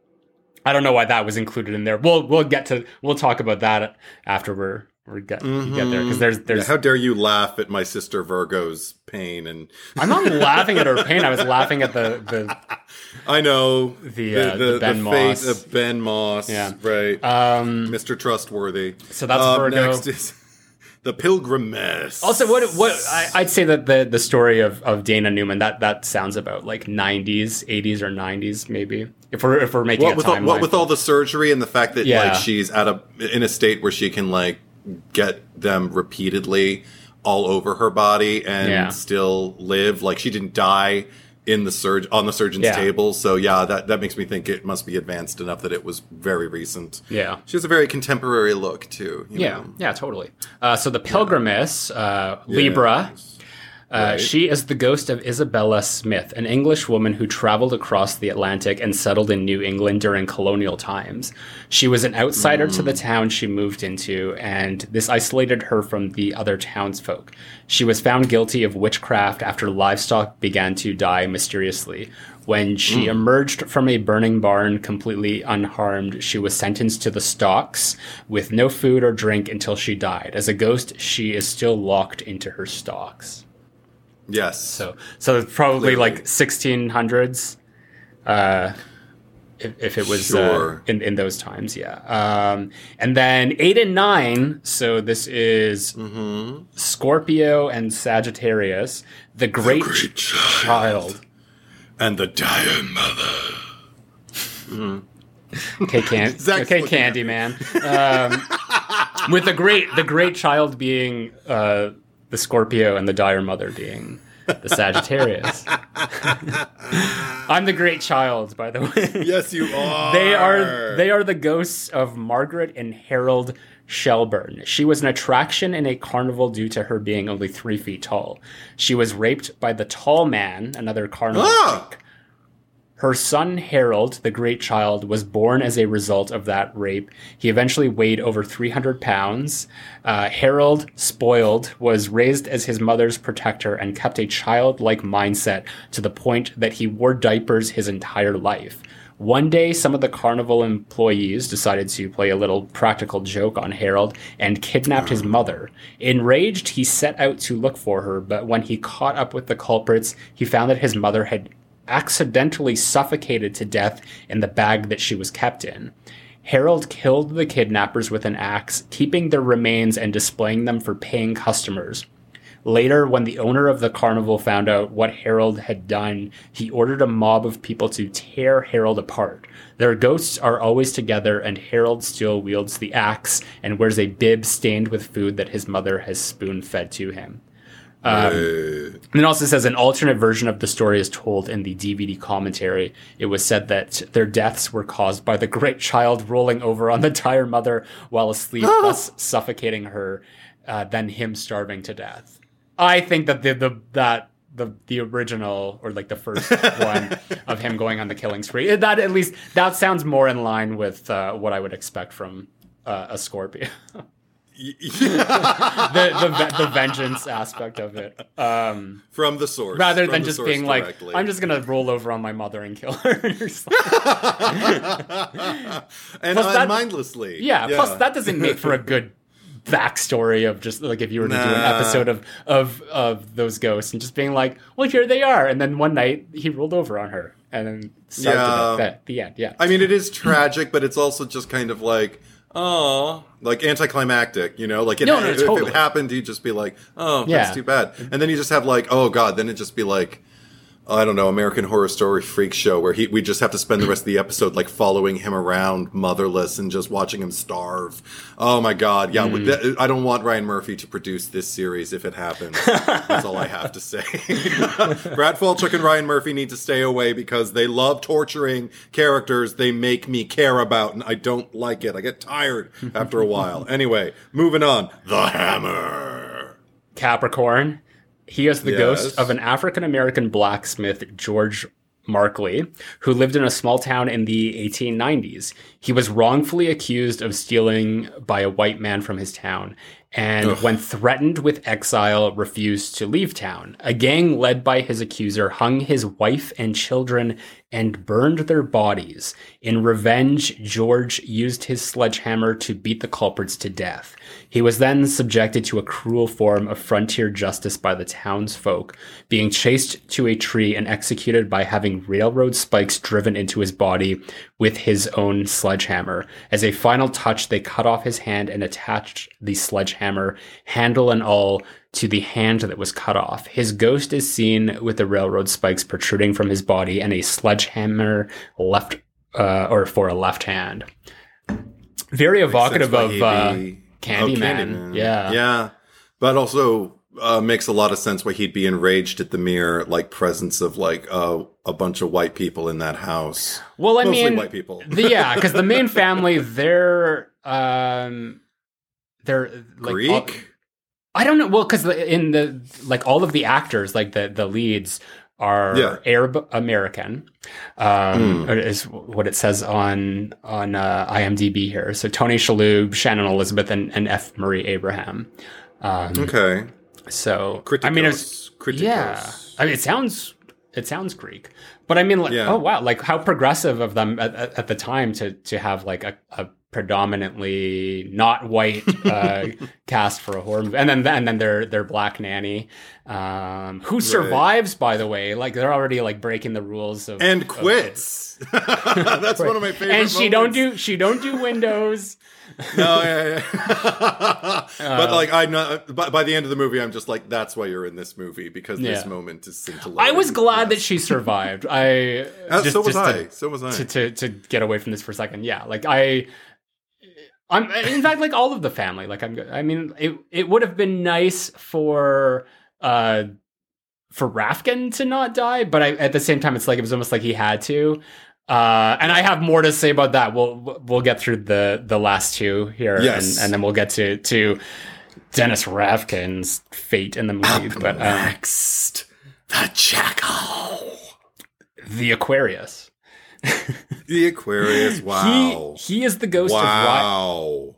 S1: I don't know why that was included in there. We'll we'll get to we'll talk about that after we're we get we get there because there's
S2: Yeah,
S1: there's
S2: how dare you laugh at my sister Virgo's pain and
S1: I'm not laughing at her pain. I was laughing at the the
S2: I know
S1: The, uh, the Ben
S2: fate
S1: Moss.
S2: of Ben Moss.
S1: Yeah.
S2: Right.
S1: um
S2: Mr. Trustworthy.
S1: So that's
S2: Um,
S1: Virgo.
S2: Next is the Pilgrimess.
S1: Also, what what I, I'd say that the the story of, of Dana Newman that that sounds about like 90s, 80s or 90s maybe. If we're if we're making
S2: what with all, what with all the surgery and the fact that
S1: Yeah.
S2: like she's at a in a state where she can like get them repeatedly all over her body and
S1: Yeah.
S2: still live like she didn't die in the surge on the surgeon's
S1: Yeah.
S2: table so yeah that that makes me think it must be advanced enough that it was very recent
S1: yeah.
S2: she has a very contemporary look too you
S1: Yeah,
S2: know?
S1: yeah, totally. Uh, so the Pilgrimess, uh, Libra,
S2: Yes.
S1: Uh,
S2: Right.
S1: She is the ghost of Isabella Smith, an English woman who traveled across the Atlantic and settled in New England during colonial times. She was an outsider to the town she moved into, and this isolated her from the other townsfolk. She was found guilty of witchcraft after livestock began to die mysteriously. When she emerged from a burning barn completely unharmed, she was sentenced to the stocks with no food or drink until she died. As a ghost, she is still locked into her stocks.
S2: Yes
S1: So, so it's probably
S2: Clearly.
S1: like 1600s. Uh, if, if it was
S2: Sure.
S1: uh, in in those times, yeah. Um, and then eight and nine. So this is
S2: Mm-hmm.
S1: Scorpio and Sagittarius, the great,
S2: great
S1: child.
S2: and the dire mother
S1: Okay, can- okay,
S2: looking at me.
S1: Candyman. Um, with the great the great child being uh, the Scorpio and the dire mother being the Sagittarius. I'm the great child, by the way.
S2: yes you are
S1: They are they are the ghosts of Margaret and Harold Shelburne. She was an attraction in a carnival due to her being only three feet tall. She was raped by the tall man, another carnival
S2: Ah!
S1: freak. Her son Harold, the great child, was born as a result of that rape. He eventually weighed over 300 pounds. Uh, Harold, spoiled, was raised as his mother's protector and kept a childlike mindset to the point that he wore diapers his entire life. One day, some of the carnival employees decided to play a little practical joke on Harold and kidnapped his mother. Enraged, he set out to look for her, but when he caught up with the culprits, he found that his mother had accidentally suffocated to death in the bag that she was kept in. Harold killed the kidnappers with an axe, keeping their remains and displaying them for paying customers. Later, when the owner of the carnival found out what Harold had done, he ordered a mob of people to tear Harold apart. Their ghosts are always together, and Harold still wields the axe and wears a bib stained with food that his mother has spoon fed to him. Um, and it also says an alternate version of the story is told in the DVD commentary. It was said that their deaths were caused by the great child rolling over on the dire mother while asleep, thus suffocating her, uh, then him starving to death. I think that the, the that the the original or like the first one of him going on the killing spree that at least that sounds more in line with uh, what I would expect from uh, a Scorpion. the, the the vengeance aspect of it. Um,
S2: from the source.
S1: rather than just being
S2: directly.
S1: like i'm just gonna roll over on my mother and kill her.
S2: And
S1: that-
S2: mindlessly.
S1: yeah, plus that doesn't make for a good backstory of just like if you were to do an episode of of of those ghosts and just being like well here they are. And then one night he rolled over on her and then
S2: Yeah.
S1: at the end yeah.
S2: I mean, it is tragic, but it's also just kind of like, oh, like anticlimactic, you know? Like, it,
S1: No, no,
S2: if
S1: totally.
S2: it happened, you'd just be like, oh,
S1: Yeah.
S2: that's too bad. And then you just have like, oh god, then it'd just be like, I don't know, American Horror Story Freak Show, where he we just have to spend the rest of the episode like following him around, motherless, and just watching him starve. Oh my god, yeah.
S1: Mm.
S2: that- I don't want Ryan Murphy to produce this series if it happens. That's all I have to say. Brad Falchuk and Ryan Murphy need to stay away because they love torturing characters they make me care about, and I don't like it. I get tired after a while. Anyway, moving on. The Hammer.
S1: Capricorn. He is the
S2: Yes.
S1: ghost of an African American blacksmith, George Markley, who lived in a small town in the 1890s. He was wrongfully accused of stealing by a white man from his town, and when threatened with exile, refused to leave town. A gang led by his accuser hung his wife and children and burned their bodies. In revenge, George used his sledgehammer to beat the culprits to death. He was then subjected to a cruel form of frontier justice by the townsfolk, being chased to a tree and executed by having railroad spikes driven into his body with his own sledgehammer. As a final touch, they cut off his hand and attached the sledgehammer, handle and all, to the hand that was cut off. His ghost is seen with the railroad spikes protruding from his body and a sledgehammer left, uh, or for a left hand. Very evocative of uh, Candyman.
S2: oh,
S1: Yeah.
S2: Yeah. But also uh, makes a lot of sense why he'd be enraged at the mere like presence of like uh, a bunch of white people in that house.
S1: Well, I
S2: Mostly
S1: mean,
S2: white people.
S1: the, yeah, because the main family, they're um, they're like
S2: Greek?
S1: all- I don't know. Well, because in the like all of the actors, like the the leads are
S2: Yeah.
S1: Arab American, um, or is what it says on on uh, IMDb here. So Tony Shalhoub, Shannon Elizabeth, and, and F. Murray Abraham. Um,
S2: okay.
S1: So
S2: Kriticos.
S1: I mean, it's yeah. I mean, it sounds it sounds Greek, but I mean, like,
S2: Yeah.
S1: oh wow, like how progressive of them at, at, at the time to to have like a, a predominantly not white uh, cast for a horror movie, and then and then their their black nanny, um, who survives by the way, like they're already like breaking the rules of
S2: and
S1: of-
S2: quits. That's one of my favorite.
S1: and she don't do she don't do windows.
S2: No, yeah, yeah. but like I know, by, by the end of the movie, I'm just like, that's why you're in this movie because this
S1: Yeah.
S2: moment is scintillating.
S1: I was glad that she survived. I
S2: Uh,
S1: just-
S2: so was
S1: just to-
S2: I. so was I.
S1: to, to to get away from this for a second. Yeah, like I, I'm in fact like all of the family. Like I'm. I mean, it it would have been nice for uh for Rafkin to not die, but I, at the same time, it's like it was almost like he had to. Uh, and I have more to say about that. We'll we'll get through the the last two here,
S2: Yes.
S1: and, and then we'll get to to Dennis Rafkin's fate in the movie. But um,
S2: Next, the jackal.
S1: the Aquarius.
S2: The Aquarius. Wow.
S1: He he is the ghost of
S2: wow.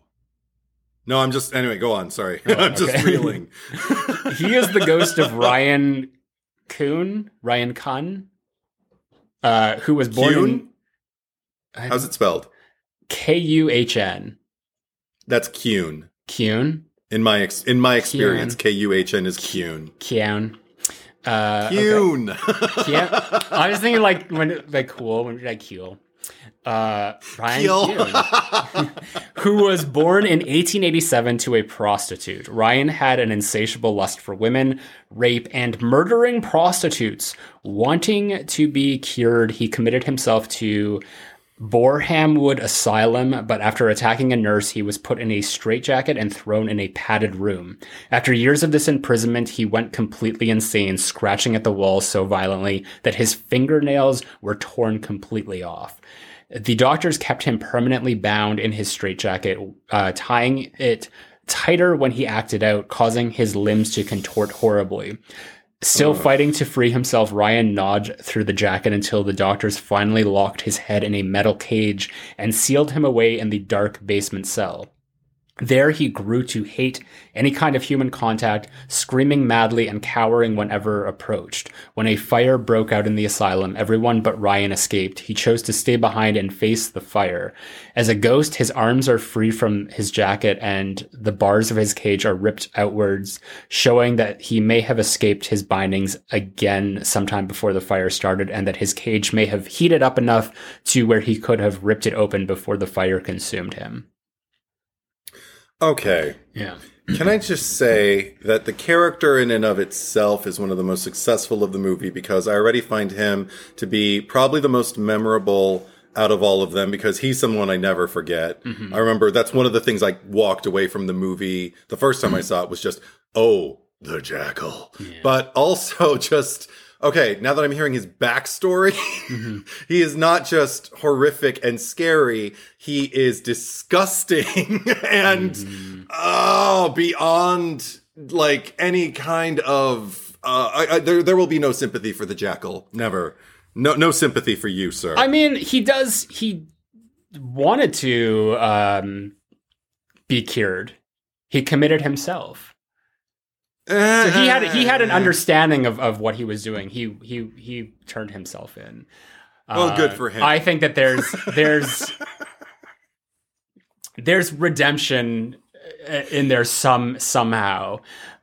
S2: No, I'm just anyway. Go on. Sorry, I'm just
S1: Oh,
S2: reeling.
S1: He is the ghost of Ryan Kuhn, Ryan Kuhn, uh, who was born
S2: Kuhn?
S1: in
S2: How's it spelled?
S1: K U H N.
S2: That's Kuhn.
S1: Kuhn.
S2: In my ex- in my experience, K U H N is Kuhn.
S1: Kuhn. Uh, okay.
S2: Kuhn.
S1: Yeah, I was thinking like when like cool when like cool. Uh, Ryan. Kuhn, who was born in 1887 to a prostitute. Ryan had an insatiable lust for women, rape, and murdering prostitutes. Wanting to be cured, he committed himself to Borehamwood Asylum, but after attacking a nurse, he was put in a straitjacket and thrown in a padded room. After years of this imprisonment, he went completely insane, scratching at the walls so violently that his fingernails were torn completely off. The doctors kept him permanently bound in his straitjacket, uh, tying it tighter when he acted out, causing his limbs to contort horribly. Still fighting to free himself, Ryan gnawed through the jacket until the doctors finally locked his head in a metal cage and sealed him away in the dark basement cell. There he grew to hate any kind of human contact, screaming madly and cowering whenever approached. When a fire broke out in the asylum, everyone but Ryan escaped. He chose to stay behind and face the fire. As a ghost, his arms are free from his jacket and the bars of his cage are ripped outwards, showing that he may have escaped his bindings again sometime before the fire started and that his cage may have heated up enough to where he could have ripped it open before the fire consumed him.
S2: Okay.
S1: Yeah.
S2: Can I just say that the character in and of itself is one of the most successful of the movie because I already find him to be probably the most memorable out of all of them because he's someone I never forget. Mm-hmm. I remember that's one of the things I walked away from the movie the first time I mm-hmm. saw it was just, oh, the jackal. But also just, okay, now that I'm hearing his backstory, he is not just horrific and scary, he is disgusting and oh, beyond like any kind of uh, I, I, there there will be no sympathy for the jackal. Never. No no sympathy for you, sir.
S1: I mean, he does. He wanted to um, be cured. He committed himself. So he had he had an understanding of, of what he was doing. He he he turned himself in.
S2: Well, good for him.
S1: I think that there's there's there's redemption uh, in there some somehow.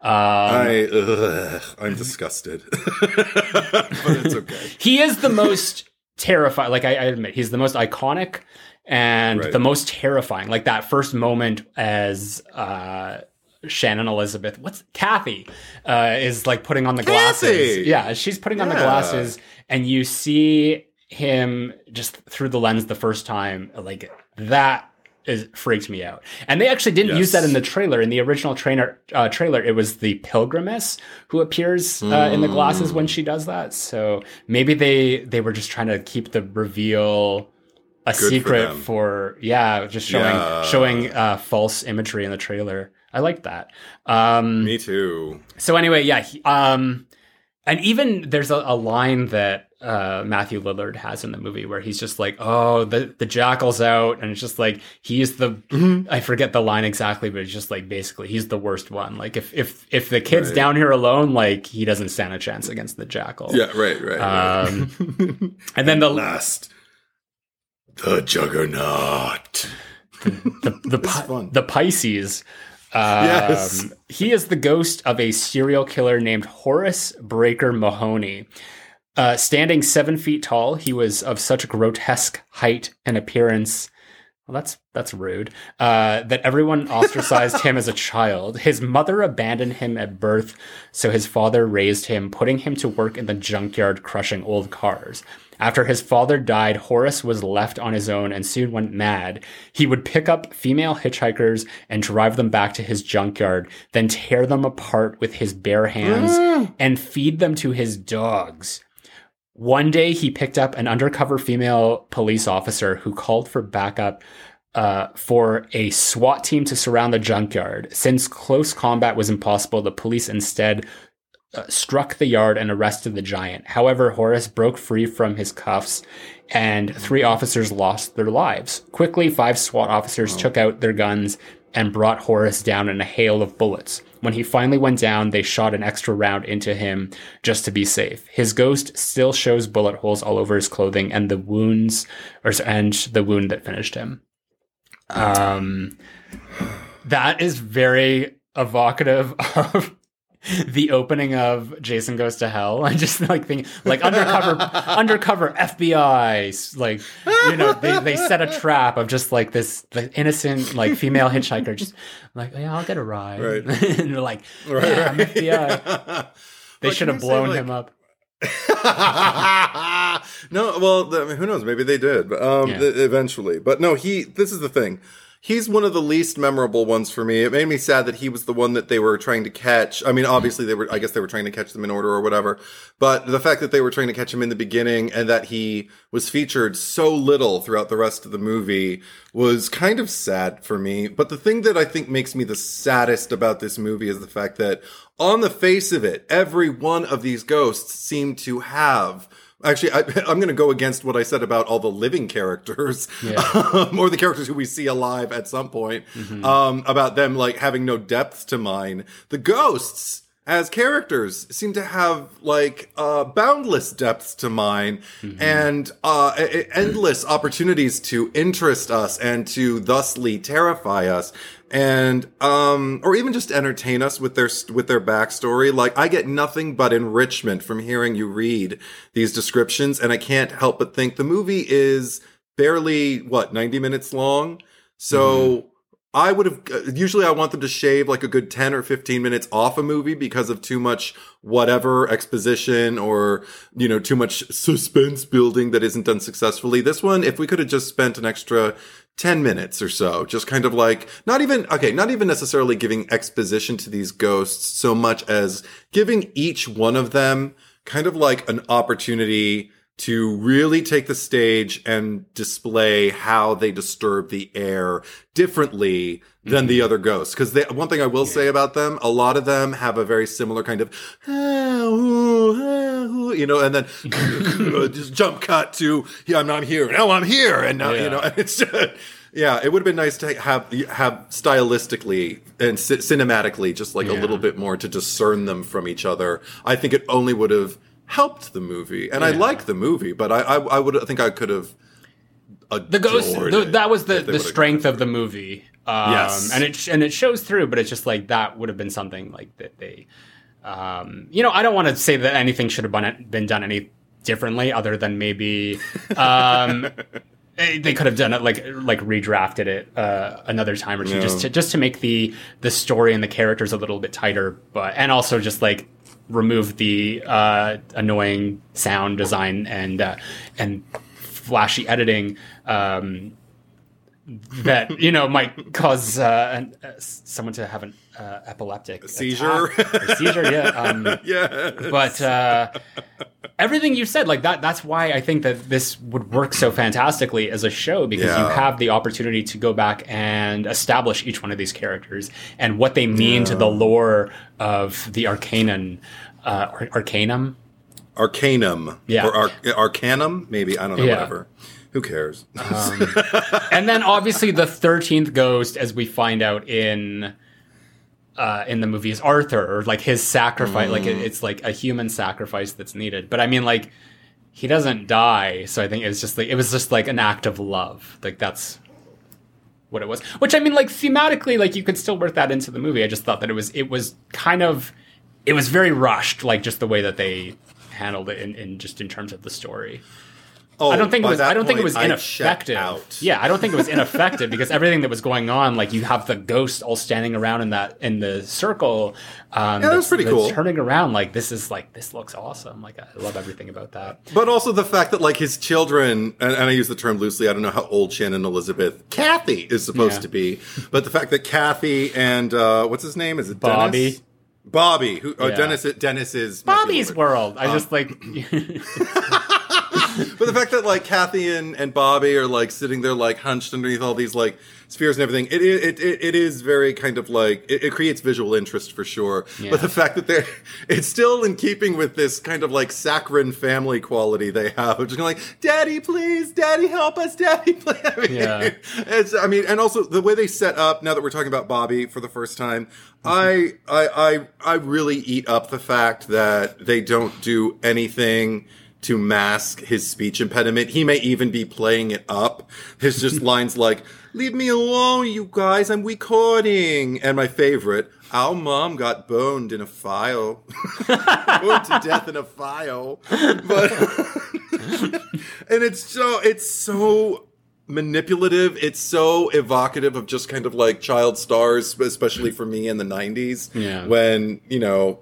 S1: Um,
S2: I ugh, I'm disgusted, but it's okay.
S1: he is the most terrifying. Like I, I admit, he's the most iconic and
S2: Right.
S1: the most terrifying. Like that first moment as uh, Shannon Elizabeth, what's Kathy, uh, is like putting on the glasses. Yeah, she's putting on the glasses, and you see him just through the lens the first time. Like that is freaked me out. And they actually didn't use that in the trailer. In the original trainer uh, trailer, it was the pilgrimess who appears uh, in the glasses when she does that. So maybe they they were just trying to keep the reveal a
S2: for
S1: secret
S2: them.
S1: for yeah, just showing
S2: Yeah.
S1: showing uh, false imagery in the trailer. I like that. Um,
S2: Me too.
S1: so anyway, yeah, he, um, and even there's a, a line that uh, Matthew Lillard has in the movie where he's just like, "Oh, the the jackal's out," and it's just like he's the
S2: Mm-hmm.
S1: I forget the line exactly, but it's just like basically he's the worst one. Like if if if the kid's
S2: Right.
S1: down here alone, like he doesn't stand a chance against the jackal.
S2: Yeah, right, right. right.
S1: Um, and then the
S2: Last, the juggernaut.
S1: the the,
S2: It's
S1: Pi- the Pisces. Um,
S2: Yes.
S1: He is the ghost of a serial killer named Horace Breaker Mahoney. Uh, standing seven feet tall, he was of such grotesque height and appearance. Well, that's that's rude. Uh, that everyone ostracized him as a child. His mother abandoned him at birth, so his father raised him, putting him to work in the junkyard crushing old cars. After his father died, Horace was left on his own and soon went mad. He would pick up female hitchhikers and drive them back to his junkyard, then tear them apart with his bare hands and feed them to his dogs. One day, he picked up an undercover female police officer who called for backup uh, for a SWAT team to surround the junkyard. Since close combat was impossible, the police instead uh, struck the yard and arrested the giant. However, Horace broke free from his cuffs and three officers lost their lives. Quickly, five SWAT officers took out their guns and brought Horace down in a hail of bullets. When he finally went down, they shot an extra round into him just to be safe. His ghost still shows bullet holes all over his clothing and the wounds, or and the wound that finished him. Um, that is very evocative of the opening of Jason Goes to Hell. I just like think like undercover undercover FBI like you know they, they set a trap of just like this the innocent like female hitchhiker just like yeah I'll get a ride
S2: Right.
S1: and they're like
S2: Right,
S1: yeah, I'm. FBI. They should have
S2: I say,
S1: blown
S2: like-
S1: him up.
S2: no, well, who knows? Maybe they did, but, um,
S1: Yeah.
S2: eventually. But no, he. This is the thing. He's one of the least memorable ones for me. It made me sad that he was the one that they were trying to catch. I mean, obviously they were. I guess they were trying to catch them in order or whatever. But the fact that they were trying to catch him in the beginning and that he was featured so little throughout the rest of the movie was kind of sad for me. But the thing that I think makes me the saddest about this movie is the fact that on the face of it, every one of these ghosts seem to have Actually, I, I'm going to go against what I said about all the living characters, um, or the characters who we see alive at some point, um, about them like having no depth to mine. The ghosts, as characters, seem to have like uh, boundless depths to mine, and uh, e- e- endless opportunities to interest us and to thusly terrify us and um or even just entertain us with their with their backstory. Like i get nothing but enrichment from hearing you read these descriptions and i can't help but think the movie is barely what 90 minutes long? So I would have uh, usually I want them to shave like a good 10 or 15 minutes off a movie because of too much whatever exposition or you know too much suspense building that isn't done successfully. This one if we could have just spent an extra 10 minutes or so just kind of like not even okay, not even necessarily giving exposition to these ghosts so much as giving each one of them kind of like an opportunity to really take the stage and display how they disturb the air differently than the other ghosts. Because one thing I will say about them, a lot of them have a very similar kind of, "Ah, ooh, ah, ooh," you know, and then just jump cut to, yeah, I'm not here. Now I'm here. And now,
S1: Yeah.
S2: you know, and it's just, yeah, it would have been nice to have, have stylistically and ci- cinematically just like a little bit more to discern them from each other. I think it only would have helped the movie. And I
S1: Yeah.
S2: like the movie, but I, I, I would I think I could have
S1: the ghost the, that was the, the strength of the movie um,
S2: Yes.
S1: and it and it shows through but it's just like that would have been something like that they um, you know i don't want to say that anything should have been, been done any differently other than maybe um, eh, they could have done it like like redrafted it uh, another time or two
S2: Yeah.
S1: just to just to make the the story and the characters a little bit tighter but and also just like remove the uh, annoying sound design and uh, and flashy editing um, that you know might cause uh, uh, someone to have an uh, epileptic
S2: seizure?
S1: attack or seizure. Yeah, um,
S2: yeah.
S1: but uh, everything you said, like that, that's why I think that this would work so fantastically as a show because you have the opportunity to go back and establish each one of these characters and what they mean to the lore of the Arcanon, uh, Ar- Arcanum.
S2: Arcanum.
S1: Yeah.
S2: Or Ar- Arcanum? Maybe. I don't know.
S1: Yeah.
S2: Whatever. Who cares?
S1: and then obviously the thirteenth ghost, as we find out in uh, in the movie, is Arthur, or like his sacrifice. Like it, it's like a human sacrifice that's needed. But I mean, like he doesn't die, so I think it was just like it was just like an act of love. Like that's what it was. Which I mean, like thematically, like you could still work that into the movie. I just thought that it was it was kind of it was very rushed, like just the way that they handled it in, in just in terms of the story.
S2: Oh,
S1: I don't think it was. I don't think it was ineffective. Yeah, I don't think it was ineffective because everything that was going on, like you have the ghost all standing around in that in the circle. Um,
S2: Yeah, that was pretty cool.
S1: Turning around, like this is like this looks awesome. Like I love everything about that.
S2: But also the fact that like his children, and, and I use the term loosely. I don't know how old Shannon Elizabeth Kathy is supposed
S1: Yeah.
S2: to be, but the fact that Kathy and uh, what's his name is it
S1: Bobby.
S2: Dennis? Bobby, who
S1: Yeah.
S2: Dennis? Dennis is
S1: Bobby's World.
S2: Um,
S1: I just like
S2: but the fact that like Kathy and, and Bobby are like sitting there like hunched underneath all these like spheres and everything, it it it, it is very kind of like it, it creates visual interest for sure.
S1: Yeah.
S2: But the fact that they're it's still in keeping with this kind of like saccharine family quality they have of just going like, Daddy, please, Daddy, help us, Daddy, please. I mean,
S1: Yeah.
S2: it's I mean, and also the way they set up. Now that we're talking about Bobby for the first time, I I I I really eat up the fact that they don't do anything to mask his speech impediment. He may even be playing it up. There's just lines like, "Leave me alone, you guys. I'm recording." And my favorite, "Our mom got boned in a file, boned to death in a file." But and it's so it's so manipulative. It's so evocative of just kind of like child stars, especially for me in the '90s.
S1: Yeah.
S2: When you know,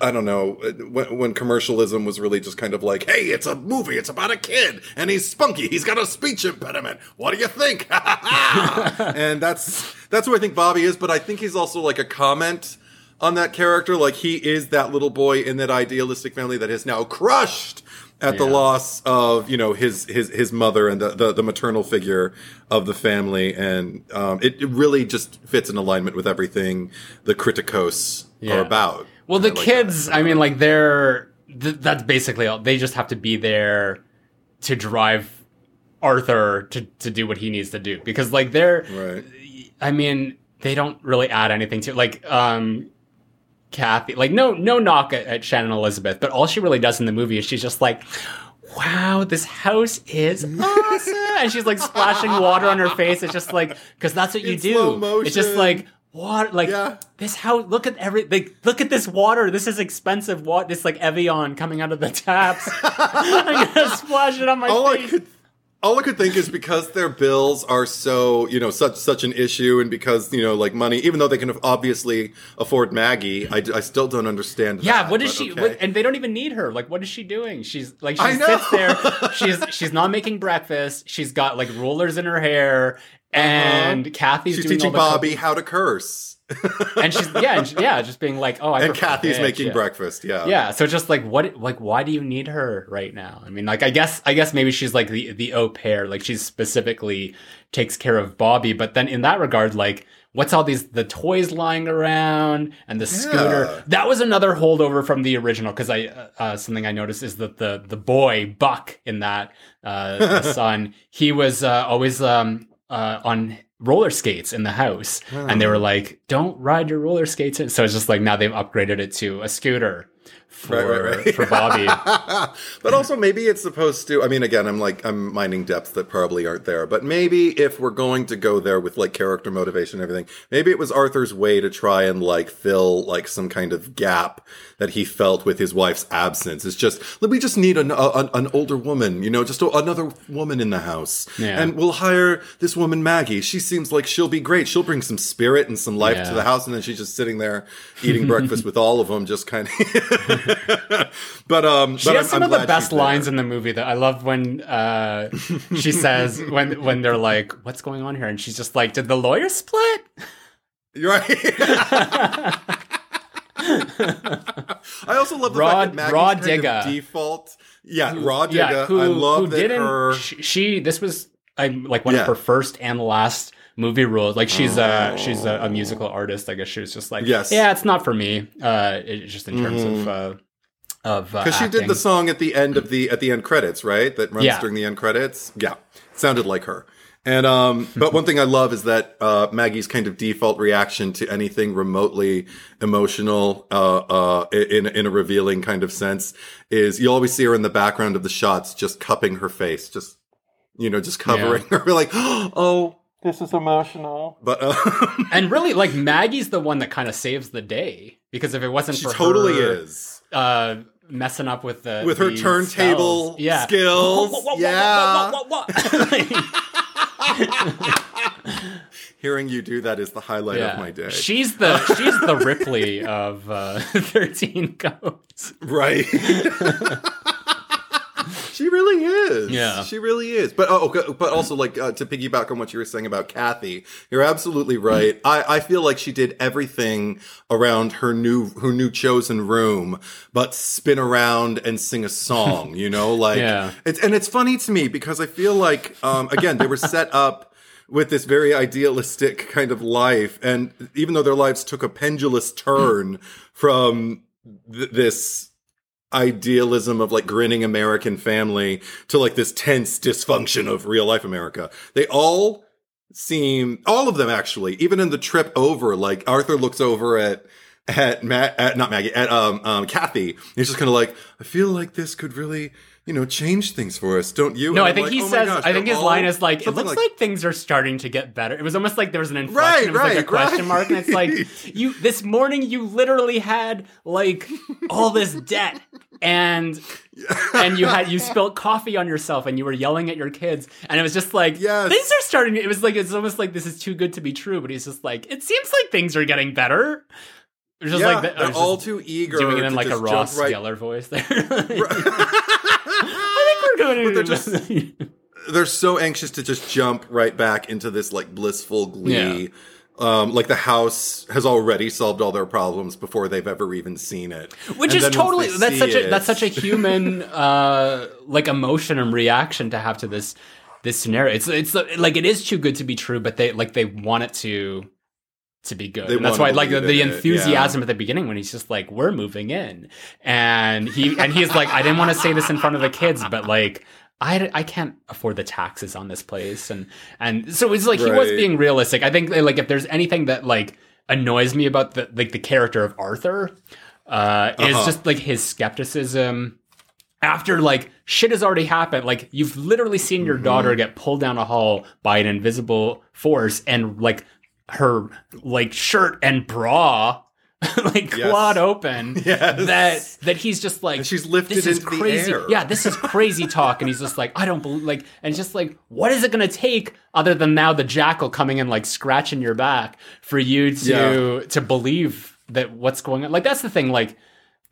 S2: I don't know, when, when commercialism was really just kind of like, "Hey, it's a movie. It's about a kid, and he's spunky. He's got a speech impediment. What do you think?" and that's that's who I think Bobby is. But I think he's also like a comment on that character. Like he is that little boy in that idealistic family that is now crushed at the loss of you know his his his mother and the the, the maternal figure of the family, and um, it, it really just fits in alignment with everything the Kriticos
S1: Yeah.
S2: are about.
S1: Well, the
S2: I like
S1: kids,
S2: that.
S1: I mean, like they're th- that's basically all. They just have to be there to drive Arthur to to do what he needs to do because like they're
S2: right.
S1: I mean, they don't really add anything to. Like, um, Kathy, like, no, no knock at, at Shannon Elizabeth, but all she really does in the movie is she's just like, wow, this house is awesome. and she's like splashing water on her face. It's just like, cause that's what you do. It's just like, water, like
S2: Yeah.
S1: this house, look at every, like, look at this water. This is expensive water. This like Evian coming out of the taps. I'm gonna splash it on my
S2: all I
S1: face.
S2: could all I could think is because their bills are so, you know, such such an issue, and because you know, like money, even though they can obviously afford Maggie, I, I still don't understand.
S1: Yeah,
S2: that,
S1: what is she?
S2: okay.
S1: What, and they don't even need her. Like, what is she doing? She's like, she sits there. She's she's not making breakfast. She's got like rollers in her hair, and Kathy's
S2: Uh-huh. She's
S1: doing
S2: teaching Bobby how to curse,
S1: cooking. And she's yeah, and she- yeah, just being like, oh, I
S2: and Kathy's making
S1: yeah.
S2: breakfast. Yeah,
S1: Yeah, so just like what, like why do you need her right now? I mean, like I guess I guess maybe she's like the the au pair, like she specifically takes care of Bobby. But then in that regard, like what's all these the toys lying around and the scooter? That was another holdover from the original because I uh, uh, something I noticed is that the the boy Buck in that uh, the son he was uh, always um uh, on roller skates in the house. And they were like don't ride your roller skates in. so it's just like now they've upgraded it to a scooter for
S2: Right, right, right.
S1: for Bobby
S2: but also maybe it's supposed to. I mean, again, I'm like I'm mining depths that probably aren't there. But maybe if we're going to go there with like character motivation and everything, maybe it was Arthur's way to try and like fill like some kind of gap that he felt with his wife's absence. It's just we just need an a, an older woman, you know, just another woman in the house,
S1: Yeah.
S2: and we'll hire this woman Maggie. She seems like she'll be great. She'll bring some spirit and some life
S1: Yeah.
S2: to the house, and then she's just sitting there eating breakfast with all of them, just kind of. but um,
S1: She
S2: but
S1: has
S2: I'm,
S1: some
S2: I'm
S1: of the best lines in the movie that I love when uh, she says when when they're like, "What's going on here?" and she's just like, "Did the lawyer split?"
S2: You're right. I also love the
S1: Rah-
S2: fact that Maggie's
S1: Rah
S2: kind
S1: Digga.
S2: of default. Yeah, Rah Digga.
S1: yeah, who,
S2: I love
S1: who
S2: that
S1: didn't?
S2: her.
S1: She, she this was um, like one
S2: Yeah.
S1: of her first and last movie roles. Like she's
S2: Oh.
S1: a she's a, a musical artist. I guess she was just like,
S2: Yes.
S1: Yeah, it's not for me. Uh, it, just in terms of uh, of
S2: Because she did the song at the end of the at the end credits, right? That runs
S1: Yeah.
S2: during the end credits. Yeah, sounded like her. And um, but one thing I love is that uh, Maggie's kind of default reaction to anything remotely emotional, uh, uh, in in a revealing kind of sense, is you always see her in the background of the shots, just cupping her face, just you know, just covering her, like, oh, this is emotional. But uh,
S1: and really like Maggie's the one that kind of saves the day because if it wasn't
S2: she
S1: for
S2: totally
S1: her,
S2: is.
S1: uh, messing up with the
S2: With her turntable
S1: spells. yeah.
S2: skills, yeah. Hearing you do that is the highlight
S1: yeah.
S2: of my day.
S1: She's the she's the Ripley of uh, Thirteen Ghosts.
S2: Right. She really is.
S1: Yeah.
S2: she really is. But oh, okay, but also like uh, to piggyback on what you were saying about Kathy, you're absolutely right. I, I feel like she did everything around her new her new chosen room, but spin around and sing a song. You know, like
S1: Yeah.
S2: it's and it's funny to me because I feel like um, again they were set up with this very idealistic kind of life, and even though their lives took a pendulous turn from th- this idealism of like grinning American family to like this tense dysfunction of real life America. They all seem, all of them actually, even in the trip over, like Arthur looks over at, at Matt, at, not Maggie, at, um, um, Kathy. He's just kind of like, I feel like this could really, you know, change things for us, don't you?
S1: No,
S2: And
S1: I think
S2: like,
S1: he
S2: oh
S1: says.
S2: gosh,
S1: I think his line is like, "It looks like, things are starting to get better." It was almost like there was an inflection.
S2: Right,
S1: it was like a question
S2: right.
S1: mark, and it's like you. This morning, you literally had like all this debt, and and you had you spilled coffee on yourself, and you were yelling at your kids, and it was just like,
S2: Yes.
S1: things are starting. It was like it's almost like this is too good to be true, but he's just like, it seems like things are getting better. Just
S2: yeah,
S1: like I
S2: they're all too eager
S1: doing it in like a Ross
S2: right
S1: Geller voice there. I think we're doing it.
S2: they're just- they're so anxious to just jump right back into this like blissful glee. Um, like the house has already solved all their problems before they've ever even seen it.
S1: which
S2: And
S1: is totally that's such a that's such a human uh like emotion and reaction to have to this this scenario it's it's like it is too good to be true but they like they want it to to be good. And that's why like the, the
S2: it,
S1: enthusiasm at the beginning when he's just like we're moving in. And he and he's like i didn't want to say this in front of the kids but like I, I can't afford the taxes on this place. And and so it's like he was being realistic. I think like if there's anything that like annoys me about the like the character of arthur uh is
S2: Uh-huh.
S1: just like his skepticism. After like shit has already happened like you've literally seen
S2: Mm-hmm.
S1: your daughter get pulled down a hall by an invisible force and like her like shirt and bra like
S2: Yes.
S1: clawed open
S2: Yes.
S1: that that he's just like
S2: And she's lifted
S1: this is crazy
S2: air.
S1: yeah this is crazy talk and he's just like i don't believe like and just like what is it gonna take other than now the jackal coming and like scratching your back for you to to believe that what's going on like that's the thing like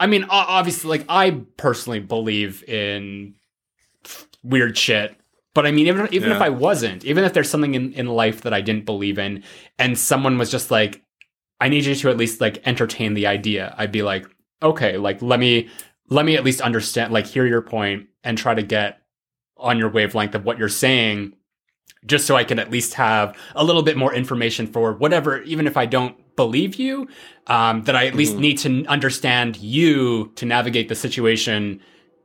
S1: i mean obviously like i personally believe in weird shit but i mean even, even if i wasn't even if there's something in, in life that i didn't believe in and someone was just like i need you to at least like entertain the idea i'd be like okay like let me let me at least understand like hear your point and try to get on your wavelength of what you're saying just so i can at least have a little bit more information for whatever even if i don't believe you um, that i at least
S2: Mhm.
S1: need to understand you to navigate the situation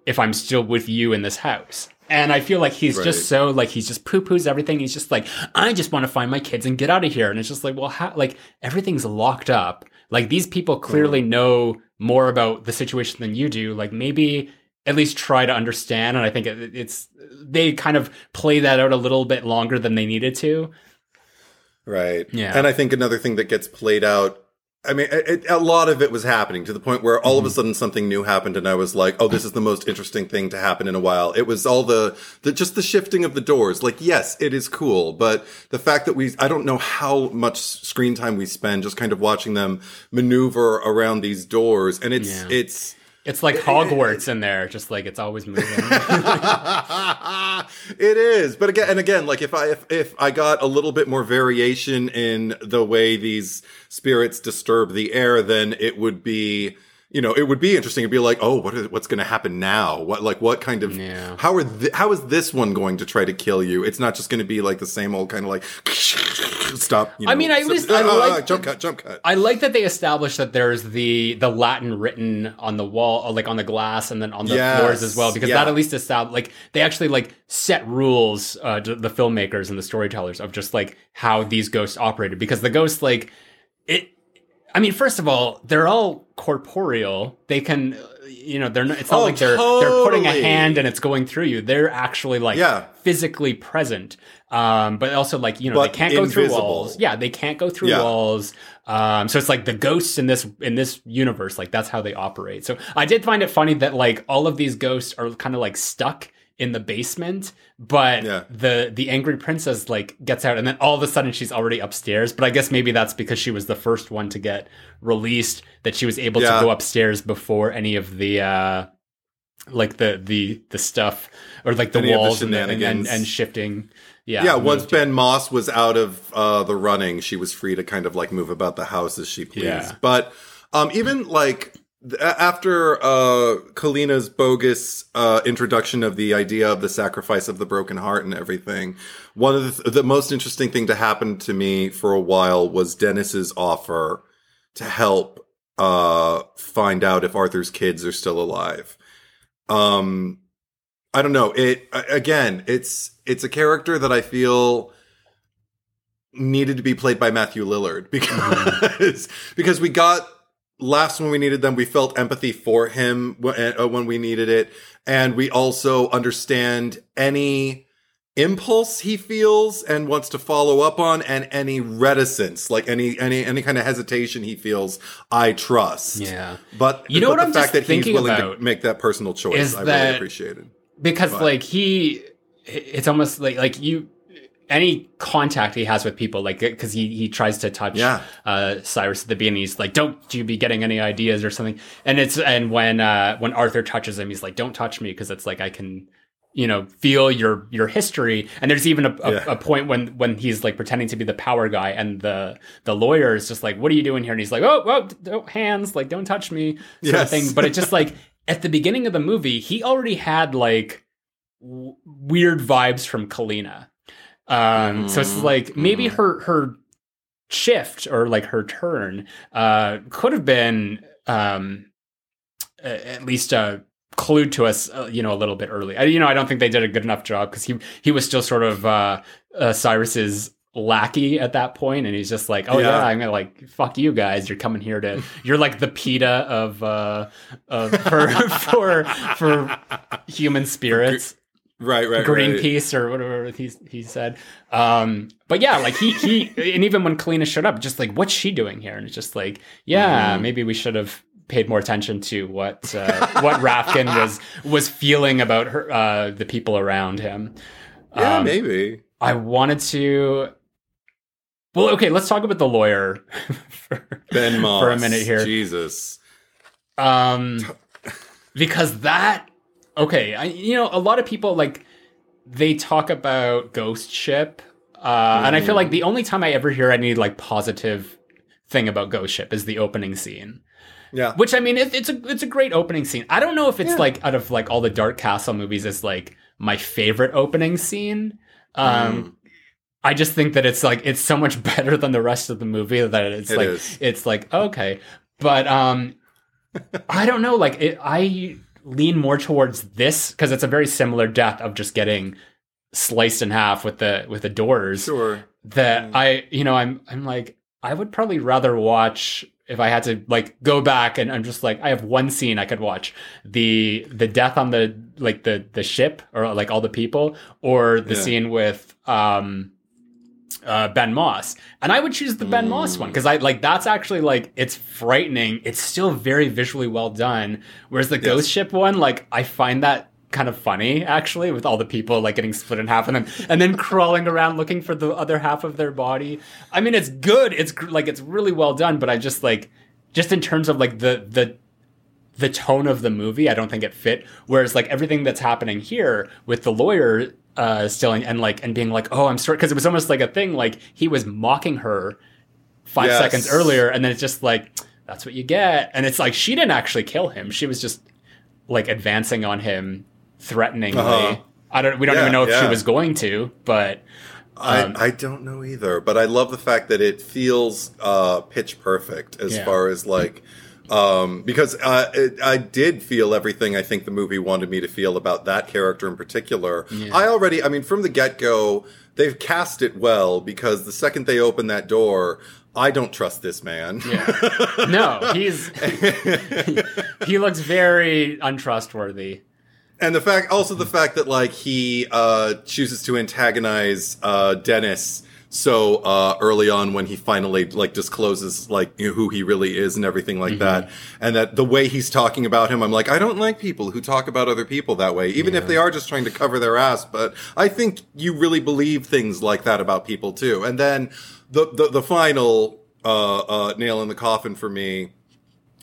S1: if i'm still with you in this house and i feel like he's
S2: Right.
S1: just so like he's just poo-poos everything he's just like i just want to find my kids and get out of here and it's just like well how like everything's locked up like these people clearly know more about the situation than you do like maybe at least try to understand and i think it, it's they kind of play that out a little bit longer than they needed to
S2: Right.
S1: Yeah.
S2: And I think another thing that gets played out. I mean, it, a lot of it was happening to the point where all of a
S1: Mm-hmm.
S2: sudden something new happened, and I was like, "Oh, this is the most interesting thing to happen in a while." It was all the, the just the shifting of the doors. Like, yes, it is cool, but the fact that we—I don't know how much screen time we spend just kind of watching them maneuver around these doors, and it's
S1: Yeah.
S2: it's.
S1: It's like hogwarts in there just like it's always moving.
S2: It is, but again and again, like if I if, if I got a little bit more variation in the way these spirits disturb the air, then it would be you know it would be interesting. It'd be like, oh, what is what's going to happen now? What like what kind of
S1: Yeah.
S2: how are th- how is this one going to try to kill you? It's not just going to be like the same old kind of like stop. You know,
S1: I mean, I at least-
S2: uh,
S1: I
S2: uh, uh,
S1: like
S2: jump cut, jump cut.
S1: I like that they established that there's the the Latin written on the wall, like on the glass, and then on the
S2: Yes,
S1: floors as well, because
S2: yeah.
S1: that at least established like they actually like set rules, uh, to the filmmakers and the storytellers of just like how these ghosts operated, because the ghosts like it. I mean, first of all, they're all corporeal. They can, you know, they're not. It's not
S2: Oh,
S1: like they're they're putting a hand and it's going through you. They're actually like
S2: Yeah.
S1: physically present. Um, but also like you know
S2: But
S1: they can't go through walls. Yeah, they can't go through
S2: Yeah.
S1: walls. Um, so it's like the ghosts in this in this universe, like that's how they operate. So I did find it funny that like all of these ghosts are kind of like stuck in the basement, but
S2: Yeah.
S1: the the angry princess like gets out, and then all of a sudden she's already upstairs. But I guess maybe that's because she was the first one to get released, that she was able
S2: Yeah.
S1: to go upstairs before any of the uh, like the the the stuff or like the
S2: Any the
S1: walls and, the- and, and and shifting. Yeah,
S2: Yeah, once Ben Moss was out of uh, the running, she was free to kind of like move about the house as she pleased.
S1: Yeah.
S2: But um, even like after uh, Kalina's bogus uh, introduction of the idea of the sacrifice of the broken heart and everything, one of the, the most interesting thing to happen to me for a while was Dennis's offer to help uh, find out if Arthur's kids are still alive. Um, I don't know. It again, it's it's a character that I feel needed to be played by Matthew Lillard because because we got laughs when we needed them. We felt empathy for him when, uh, we needed it, and we also understand any impulse he feels and wants to follow up on and any reticence like any any any kind of hesitation he feels i trust
S1: Yeah.
S2: but
S1: You know
S2: but
S1: what
S2: the
S1: I'm
S2: fact that he's willing to make that personal choice i really
S1: appreciate
S2: it
S1: because
S2: But-
S1: like he it's almost like like you any contact he has with people like because he he tries to touch
S2: Yeah.
S1: uh cyrus at the beginning he's like don't you be getting any ideas or something and it's and when uh when arthur touches him he's like don't touch me because it's like i can you know feel your your history and there's even a, a,
S2: Yeah.
S1: a point when when he's like pretending to be the power guy and the the lawyer is just like what are you doing here and he's like oh oh don't, hands like don't touch me sort of thing but it's just like at the beginning of the movie he already had like w- weird vibes from Kalina. Um, so it's
S2: Mhm,
S1: like maybe
S2: mhm.
S1: her her shift or like her turn uh, could have been um, at least uh, clued to us, uh, you know, a little bit early. I, you know, I don't think they did a good enough job because he he was still sort of uh, uh, Cyrus's lackey at that point and he's just like oh yeah.
S2: Yeah.
S1: i'm gonna like fuck you guys you're coming here to you're like the peta of uh of for for for human spirits
S2: right right right.
S1: Greenpeace or whatever he he said. Um, but yeah, like he he and even when Kalina showed up, just like what's she doing here? And it's just like, yeah,
S2: Mhm.
S1: maybe we should have paid more attention to what uh, what Rafkin was was feeling about her uh, the people around him.
S2: yeah
S1: Um,
S2: maybe
S1: I wanted to. Well, okay, let's talk about the lawyer for,
S2: ben moss
S1: for a minute here.
S2: jesus
S1: Um, because that okay, I, you know, a lot of people like they talk about Ghost Ship, uh, and I feel like the only time I ever hear any like positive thing about Ghost Ship is the opening scene.
S2: yeah
S1: Which I mean, it, it's a it's a great opening scene. I don't know if it's
S2: Yeah.
S1: like out of like all the Dark Castle movies, it's like my favorite opening scene. Um,
S2: Mm.
S1: I just think that it's like it's so much better than the rest of the movie that it's
S2: It
S1: like
S2: is.
S1: it's like okay, but um, I don't know. Like it, I lean more towards this because it's a very similar death of just getting sliced in half with the with the doors.
S2: sure
S1: That
S2: Mm.
S1: I you know I'm I'm like I would probably rather watch if I had to like go back and I'm just like I have one scene I could watch the the death on the like the the ship or like all the people or the
S2: Yeah.
S1: scene with um uh, Ben Moss, and I would choose the Ben Moss
S2: Mm.
S1: one because I like that's actually like it's frightening. It's still very visually well done. Whereas the Ghost Ship one, like I find that kind of funny actually, with all the people like getting split in half and then and then crawling around looking for the other half of their body. I mean, it's good. It's like it's really well done, but I just like just in terms of like the the the tone of the movie, I don't think it fit. Whereas like everything that's happening here with the lawyer uh still and, and like and being like, oh, I'm sorry, because it was almost like a thing like he was mocking her five
S2: Yes.
S1: seconds earlier, and then it's just like that's what you get, and it's like she didn't actually kill him; she was just like advancing on him, threateningly.
S2: Uh-huh.
S1: I don't. We don't
S2: Yeah,
S1: even know if she was going to, but um,
S2: I, I don't know either, but I love the fact that it feels uh, pitch perfect as
S1: Yeah.
S2: far as like um, because uh, it, I did feel everything I think the movie wanted me to feel about that character in particular.
S1: Yeah.
S2: I already, I mean, from the get go, they've cast it well because the second they open that door, I don't trust this man.
S1: yeah, no, he's he looks very untrustworthy.
S2: And the fact, also the fact that like he uh, chooses to antagonize uh, Dennis so uh, early on when he finally like discloses like you know, who he really is and everything like that, and that the way he's talking about him, I'm like, I don't like people who talk about other people that way, even if they are just trying to cover their ass. But I think you really believe things like that about people too. And then the the, the final uh, uh, nail in the coffin for me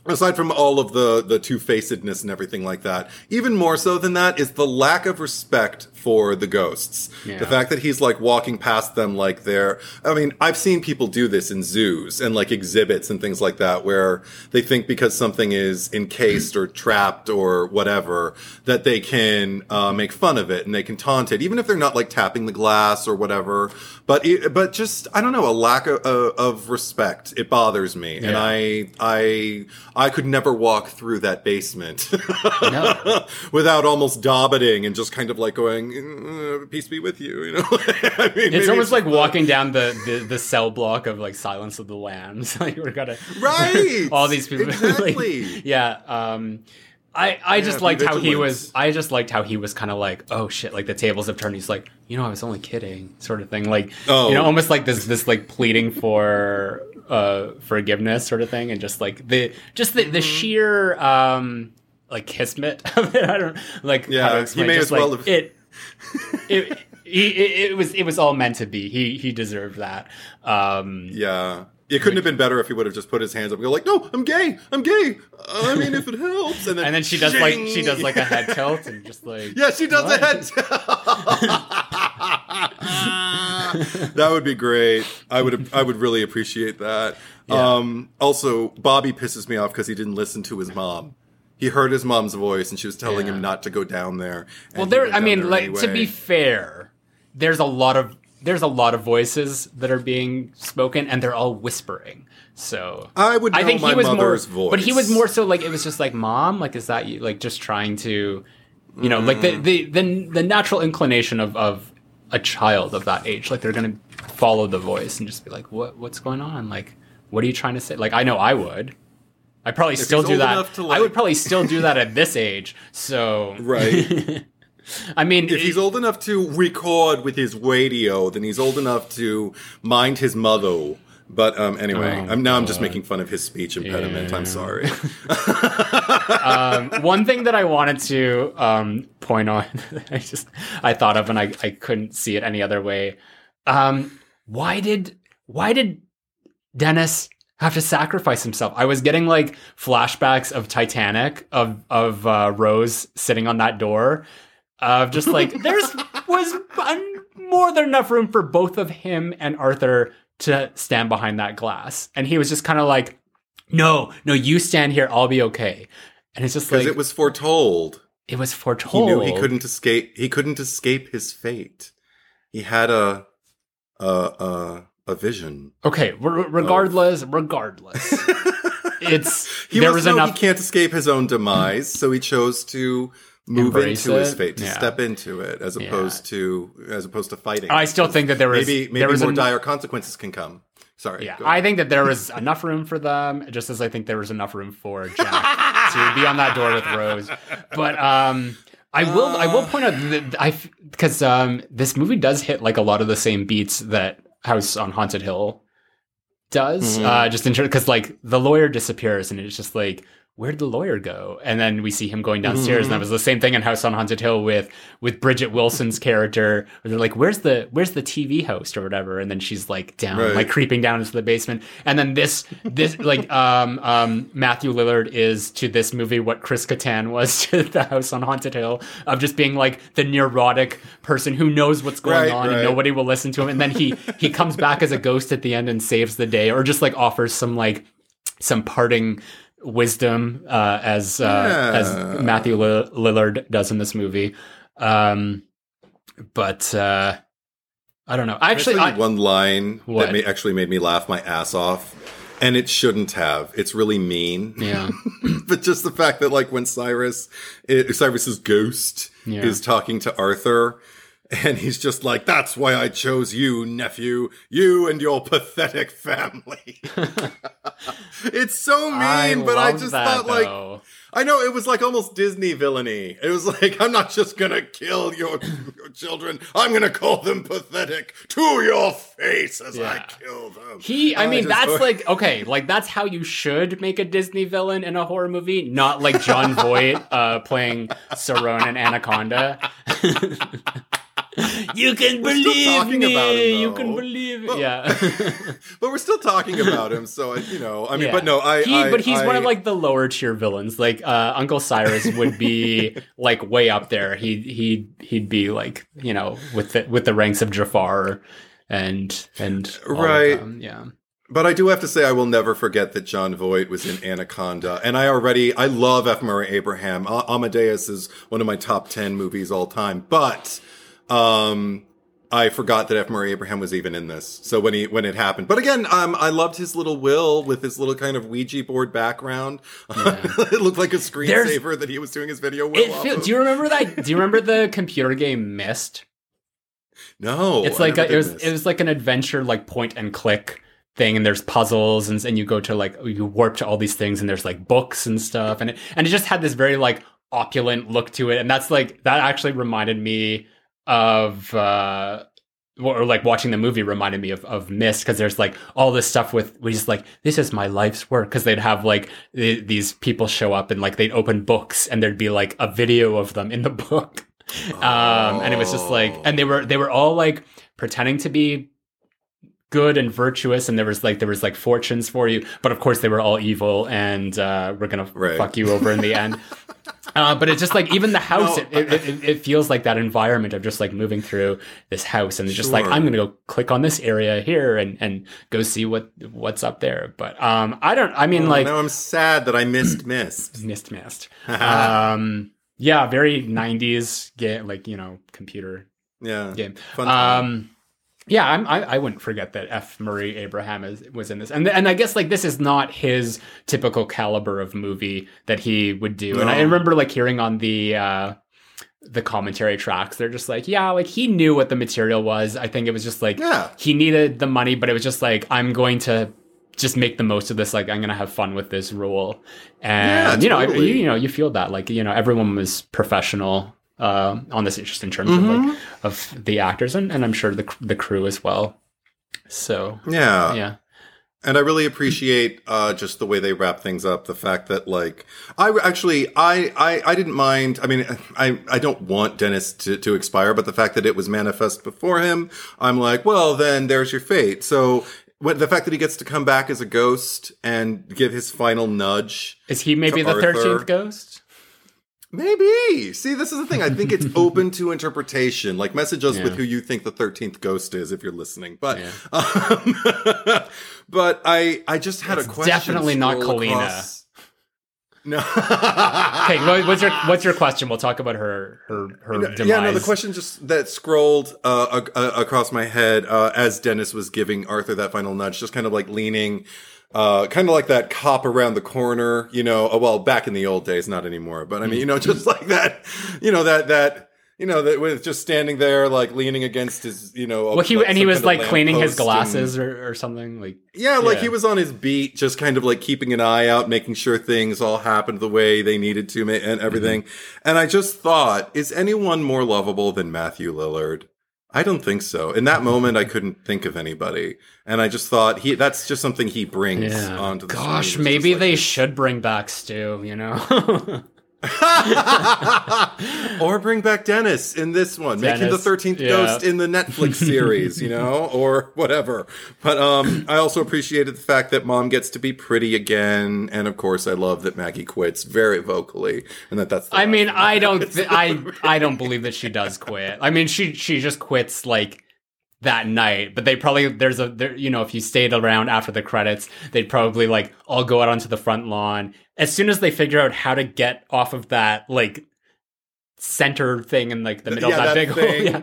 S2: aside from all of the the two-facedness and everything like that even more so than that is the lack of respect for the ghosts
S1: Yeah.
S2: the fact that he's like walking past them like they're i mean i've seen people do this in zoos and like exhibits and things like that where they think because something is encased or trapped or whatever that they can uh, make fun of it and they can taunt it even if they're not like tapping the glass or whatever but it, but just i don't know a lack of, of, of respect it bothers me and i i i could never walk through that basement
S1: No.
S2: without almost dobbiting and just kind of like going "Uh, peace be with you you know I mean,
S1: It's almost like
S2: just the-
S1: walking down the, the, the cell block of like Silence of the Lambs. like we're gonna
S2: Right!
S1: all these people. like,
S2: Exactly.
S1: yeah. Um, I I just liked how he was. I just liked how he was kind of like, oh shit, like the tables have turned. He's like, you know, I was only kidding, sort of thing. Like,
S2: Oh.
S1: you know, almost like this this like pleading for uh forgiveness, sort of thing, and just like the just the
S2: Mm-hmm.
S1: the sheer um like kismet of it. I don't like
S2: Yeah,
S1: how to
S2: he may
S1: just
S2: as well
S1: like
S2: have-
S1: it. it, he, it, it was it was all meant to be. He he deserved that. Um,
S2: yeah it couldn't have been better if he would have just put his hands up and go like no i'm gay i'm gay i mean if it helps and then,
S1: and then she does like she does like a head tilt and just like
S2: Yeah, she does
S1: What?
S2: a head. Tilt. that would be great. I would I would really appreciate that.
S1: Yeah.
S2: Um, also, Bobby pisses me off because he didn't listen to his mom. He heard his mom's voice and she was telling
S1: Yeah.
S2: him not to go down there.
S1: Well, there. I mean,
S2: there
S1: like to be fair, there's a lot of there's a lot of voices that are being spoken, and they're all whispering. So
S2: I would
S1: I think
S2: my
S1: he was more,
S2: mother's voice.
S1: but he was more so like it was just like, "Mom, like is that you?" Like just trying to, you know, like
S2: Mm.
S1: the the the, the natural inclination of of a child of that age, like they're gonna follow the voice and just be like, "What what's going on? Like, what are you trying to say?" Like I know I would. I probably still do that.
S2: to,
S1: I would probably still do that at this age. So
S2: Right.
S1: I mean,
S2: If he's old enough to record with his radio, then he's old enough to mind his mother. But um, anyway,
S1: Oh,
S2: I'm now I'm just making fun of his speech impediment. I'm sorry.
S1: um, one thing that I wanted to um, point on, I just I thought of and I, I couldn't see it any other way. Um, why did why did Dennis have to sacrifice himself? I was getting like flashbacks of Titanic of of uh, Rose sitting on that door, of just like there's was un- more than enough room for both of him and Arthur to stand behind that glass, and he was just kind of like. No, no, you stand here. I'll be okay. And it's just
S2: Because
S1: like
S2: it was foretold.
S1: it was foretold.
S2: He knew he couldn't escape. He couldn't escape his fate. He had a a a, a vision.
S1: Okay, re- regardless, regardless, it's
S2: He
S1: there was
S2: know
S1: enough.
S2: he can't escape his own demise, so he chose to move
S1: Embrace
S2: into his fate, to
S1: Yeah.
S2: step into it, as opposed to as opposed to fighting.
S1: I still think that there was
S2: maybe maybe more
S1: an-
S2: dire consequences can come. Sorry.
S1: Yeah, I think that there was enough room for them, just as I think there was enough room for Jack to be on that door with Rose. But um, I will I will point out that I because um, this movie does hit like a lot of the same beats that House on Haunted Hill does.
S2: Mhm.
S1: Uh, just in terms because like the lawyer disappears and it's just like. Where'd the lawyer go? And then we see him going downstairs, and that was the same thing in House on Haunted Hill with with Bridgette Wilson's character. Where they're like, "Where's the Where's the TV host or whatever?" And then she's like down,
S2: Right.
S1: like creeping down into the basement. And then this this like um um Matthew Lillard is to this movie what Chris Kattan was to the House on Haunted Hill of just being like the neurotic person who knows what's going
S2: Right,
S1: on and nobody will listen to him. And then he he comes back as a ghost at the end and saves the day, or just like offers some like some parting wisdom uh, as uh,
S2: Yeah.
S1: as Matthew Lillard does in this movie. Um, but uh, I don't know.
S2: I
S1: Actually, I,
S2: one line
S1: What?
S2: that may, actually made me laugh my ass off, and it shouldn't have. It's really mean.
S1: yeah.
S2: but just the fact that like when Cyrus, it, Cyrus's ghost
S1: Yeah.
S2: is talking to Arthur, and he's just like, "That's why I chose you, nephew. You and your pathetic family." it's so mean, but I just
S1: that,
S2: thought like.
S1: though.
S2: I know it was like almost Disney villainy. It was like, I'm not just gonna kill your, your children. I'm gonna call them pathetic to your face as I kill them.
S1: He, I mean,
S2: just
S1: that's
S2: thought-
S1: like okay, like that's how you should make a Disney villain in a horror movie, not like Jon Voight uh, playing Serone and Anaconda. you can
S2: We're
S1: believe me.
S2: him,
S1: you can believe it.
S2: But-
S1: yeah.
S2: but we're still talking about him, so I, you know, I mean,
S1: Yeah.
S2: but no, I,
S1: He,
S2: I
S1: but he's one of like the lower tier villains. Like uh, Uncle Cyrus would be like way up there. He he he'd be like you know with the with the ranks of Jafar and and
S2: Right.
S1: Yeah.
S2: But I do have to say, I will never forget that Jon Voight was in Anaconda, and I already I love F. Murray Abraham. Amadeus is one of my top ten movies all time, but um, I forgot that F. Murray Abraham was even in this. So when he when it happened, but again, um, I loved his little will with his little kind of Ouija board background. it looked like a screensaver that he was doing his video will. Off
S1: feel, do you remember that? Do you remember the computer game Myst?
S2: no,
S1: It's like a, it was it was like an adventure like point and click thing and there's puzzles and and you go to like you warp to all these things and there's like books and stuff and it, and it just had this very like opulent look to it and that's like that actually reminded me of uh or like watching the movie reminded me of, of Myst because there's like all this stuff with we just like this is my life's work because they'd have like th- these people show up and like they'd open books and there'd be like a video of them in the book. Um and it was just like and they were they were all like pretending to be good and virtuous and there was like there was like fortunes for you. But of course they were all evil and uh we're gonna
S2: Right.
S1: fuck you over in the end. Uh but it's just like even the house
S2: No,
S1: it, it, it, it feels like that environment of just like moving through this house and it's just like i'm gonna go click on this area here and and go see what what's up there. But um i don't i mean
S2: Oh,
S1: like
S2: now I'm sad that I missed missed
S1: missed. Missed um yeah very 90s game like you know computer
S2: yeah,
S1: game.
S2: Fun time.
S1: Yeah, I'm, I I wouldn't forget that F. Murray Abraham is, was in this, and and I guess like this is not his typical caliber of movie that he would do. And I remember like hearing on the uh, the commentary tracks, they're just like, yeah, like he knew what the material was. I think it was just like
S2: Yeah.
S1: he needed the money, but it was just like I'm going to just make the most of this. Like I'm gonna have fun with this role, and
S2: Yeah,
S1: you know,
S2: totally.
S1: you, you know, you feel that like you know everyone was professional uh, on this, just in terms of
S2: Mm-hmm.
S1: like of the actors, and, and I'm sure the the crew as well. So
S2: yeah,
S1: yeah,
S2: And I really appreciate uh, just the way they wrap things up. The fact that like I actually I I, I didn't mind. I mean I I don't want Dennis to, to expire, but the fact that it was manifest before him, I'm like, well then there's your fate. So when, the fact that he gets to come back as a ghost and give his final nudge,
S1: is he maybe the
S2: Arthur.
S1: thirteenth ghost?
S2: Maybe. See, this is the thing. I think it's open to interpretation. Like message us with who you think the thirteenth ghost is if you're listening. But
S1: Yeah.
S2: um, but I I just had
S1: It's
S2: a question.
S1: definitely not
S2: scroll
S1: Kalina.
S2: across- No.
S1: Okay, what's your what's your question? We'll talk about her her her demise.
S2: Yeah, no. The question just that scrolled uh, a- across my head uh, as Dennis was giving Arthur that final nudge, just kind of like leaning, uh, kind of like that cop around the corner. You know, uh, well, back in the old days, not anymore. But I mean, you know, just like that. You know that that. You know that with just standing there, like leaning against his, you know,
S1: Well, he
S2: like
S1: and he was like cleaning his
S2: lamppost and-
S1: glasses or, or something like.
S2: Yeah, like
S1: Yeah.
S2: he was on his beat, just kind of like keeping an eye out, making sure things all happened the way they needed to and everything. And I just thought, is anyone more lovable than Matthew Lillard? I don't think so. In that moment, I couldn't think of anybody, and I just thought he that's just something he brings
S1: Yeah.
S2: onto the
S1: Gosh, maybe
S2: just
S1: they
S2: like-
S1: should bring back Stu. You know.
S2: or bring back Dennis in this one. Make him the thirteenth
S1: yeah.
S2: ghost in the Netflix series, you know, or whatever. But um, I also appreciated the fact that mom gets to be pretty again, and of course, I love that Maggie quits very vocally, and that that's.
S1: I mean, I don't, th- I, I don't believe that she does quit. I mean, she, she just quits like that night. But they probably there's a, there, you know, if you stayed around after the credits, they'd probably like all go out onto the front lawn as soon as they figure out how to get off of that like center thing in like the middle
S2: Yeah,
S1: of that,
S2: that
S1: big
S2: thing.
S1: hole. Yeah.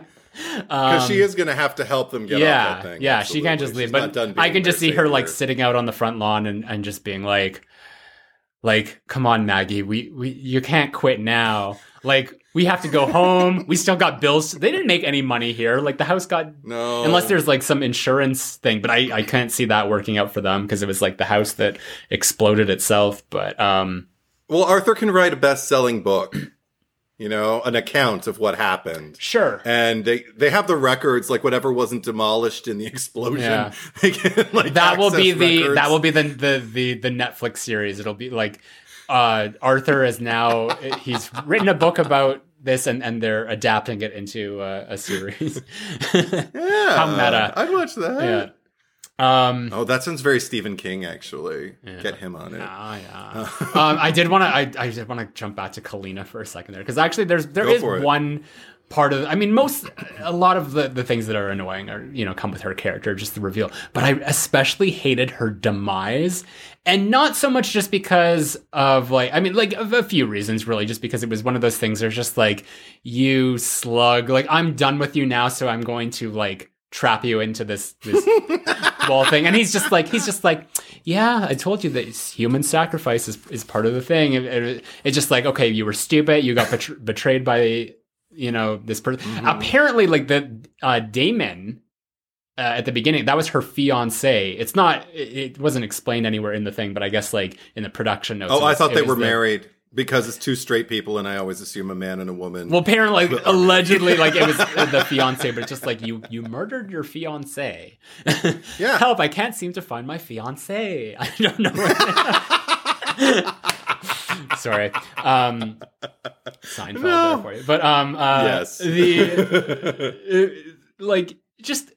S2: because
S1: Um,
S2: she is going to have to help them get
S1: yeah,
S2: off that thing.
S1: yeah, she can't just leave.
S2: She's
S1: But I can just see her like sitting out on the front lawn and, and just being like, like, come on, Maggie, we, we you can't quit now. Like, we have to go home. we still got bills. They didn't make any money here. Like the house got
S2: No,
S1: unless there's like some insurance thing, but I I can't see that working out for them because it was like the house that exploded itself. But um,
S2: Well, Arthur can write a best-selling book. You know, an account of what happened.
S1: sure.
S2: and they they have the records like whatever wasn't demolished in the explosion
S1: Yeah.
S2: can, like,
S1: that will be the
S2: records.
S1: that will be the, the the the Netflix series. It'll be like uh Arthur is now he's written a book about this and and they're adapting it into a, a series.
S2: Yeah,
S1: How meta.
S2: I'd watch that.
S1: yeah. Um.
S2: Oh, that sounds very Stephen King. Actually, get him on it.
S1: Ah, yeah. um, I did want to. I, I did want to jump back to Kalina for a second there because actually, there's there
S2: Go
S1: is one part of. I mean, most a lot of the the things that are annoying are you know come with her character, just the reveal. But I especially hated her demise, and not so much just because of like. I mean, like of a few reasons, really, just because it was one of those things. There's just like you slug. Like I'm done with you now, so I'm going to like trap you into this this wall thing and he's just like he's just like yeah i told you that human sacrifice is, is part of the thing It- it- it's just like okay you were stupid you got betr- betrayed by you know this person
S2: Mm-hmm.
S1: apparently like the uh damon uh, at the beginning that was her fiance it's not it, it wasn't explained anywhere in the thing but i guess like in the production notes
S2: Oh,
S1: it
S2: I thought they were
S1: the-
S2: married because it's two straight people, and I always assume a man and a woman.
S1: well, apparently, like, allegedly, like it was the fiance, but it's just like you you murdered your fiance.
S2: Yeah.
S1: Help! I can't seem to find my fiance. I don't know. Sorry. Um, Seinfeld
S2: No.
S1: there for you, but um, uh,
S2: Yes.
S1: the uh, like just.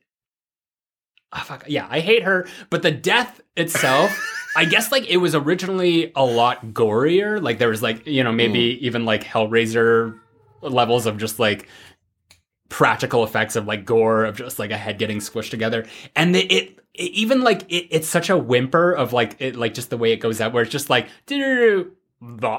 S1: ah, fuck. Yeah, I hate her, but the death itself, I guess like it was originally a lot gorier. Like there was like, you know, maybe even like Hellraiser levels of just like practical effects of like gore of just like a head getting squished together. And it, it, it even like it, it's such a whimper of like it like just the way it goes out where it's just like doo-doo-doo,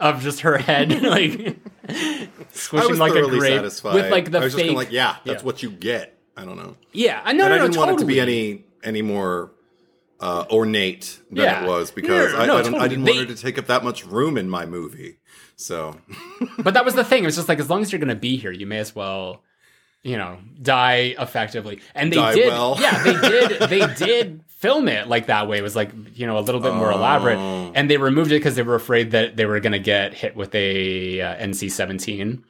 S1: of just her head like squishing like a grape
S2: satisfied.
S1: with like the
S2: I was just
S1: fake
S2: kinda like, yeah, that's
S1: Yeah.
S2: what you get. I don't know.
S1: yeah I know no,
S2: I didn't want it to be any any more uh, ornate than
S1: Yeah.
S2: it was because
S1: No,
S2: I,
S1: no,
S2: I, don't, I
S1: totally.
S2: didn't
S1: They-
S2: want her to take up that much room in my movie. So
S1: but that was the thing. It was just like as long as you're gonna be here, you may as well, you know, die effectively. And they
S2: Die
S1: did.
S2: well.
S1: Yeah, they did. They did film it like that way. It was like you know a little bit more elaborate,
S2: Oh.
S1: and they removed it because they were afraid that they were gonna get hit with a uh, NC-17.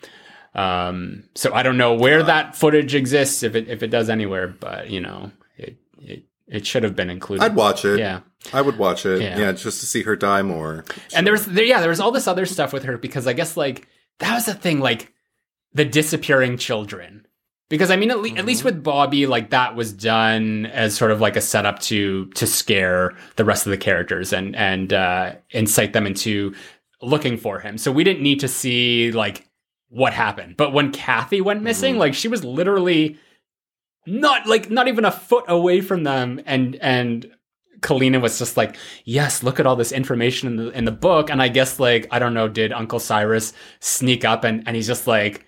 S1: Um, so I don't know where that footage exists if it if it does anywhere, but you know it it, it should have been included.
S2: I'd watch it.
S1: Yeah.
S2: I would watch it.
S1: Yeah.
S2: Yeah, just to see her die more.
S1: And there was there, yeah, there was all this other stuff with her because I guess like that was the thing, like the disappearing children. Because I mean, at, le- at least with Bobby, like that was done as sort of like a setup to to scare the rest of the characters and and uh, incite them into looking for him. So we didn't need to see like what happened. But when Kathy went missing, like she was literally not like not even a foot away from them, and and Kalina was just like, "Yes, look at all this information in the in the book." And I guess like I don't know, did Uncle Cyrus sneak up and and he's just like,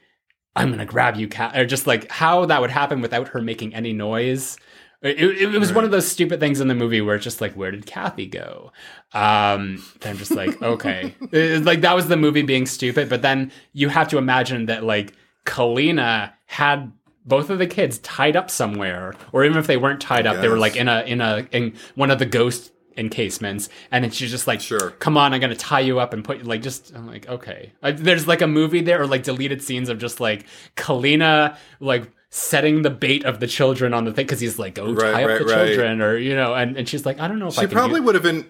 S1: "I'm gonna grab you, cat," or just like how that would happen without her making any noise. It, it, it was one of those stupid things in the movie where it's just like, where did Kathy go? Um, then I'm just like, okay, It- like that was the movie being stupid. But then you have to imagine that like Kalina had both of the kids tied up somewhere, or even if they weren't tied up, they were like in a in a in one of the ghost encasements, and then she's just like,
S2: Sure.
S1: come on, I'm gonna tie you up and put you like just." I'm like, okay. I, there's like a movie there, or like deleted scenes of just like Kalina like setting the bait of the children on the thing because he's like, go
S2: Right,
S1: tie up
S2: right,
S1: the
S2: right.
S1: children, or you know, and and she's like, I don't know if I
S2: She
S1: can
S2: probably
S1: do-
S2: would have been.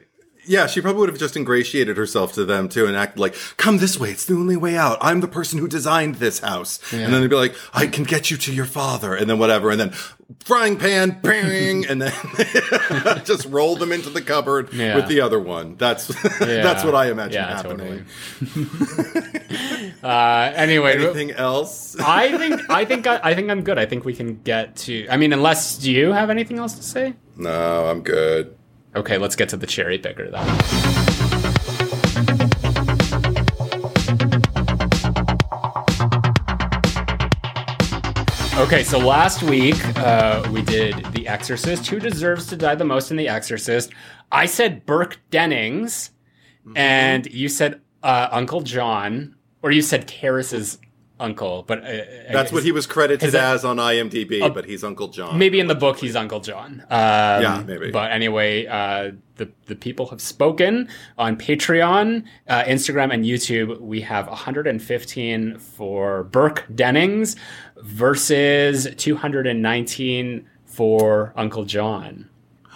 S2: Yeah, she probably would have just ingratiated herself to them too and acted like, "Come this way. It's the only way out. I'm the person who designed this house." And then they'd be like, "I can get you to your father," and then whatever, and then frying pan, bang, and then just roll them into the cupboard
S1: Yeah.
S2: with the other one. That's that's what I imagine
S1: Yeah,
S2: happening.
S1: totally. uh, anyway,
S2: Anything else?
S1: I think I think I, I think I'm good. I think we can get to. I mean, unless do you have anything else to say?
S2: no, I'm good.
S1: Okay, let's get to the cherry picker then. Okay, so last week uh, we did The Exorcist. Who deserves to die the most in The Exorcist? I said Burke Dennings, and you said uh, Uncle John, or you said Karras's uncle. But uh,
S2: That's what he was credited
S1: that-
S2: as on IMDb, but he's Uncle John.
S1: Maybe in the book he's Uncle John. Um,
S2: Yeah, maybe.
S1: But anyway, uh, the the people have spoken on Patreon, uh, Instagram, and YouTube. We have 115 for Burke Dennings versus 219 for Uncle John.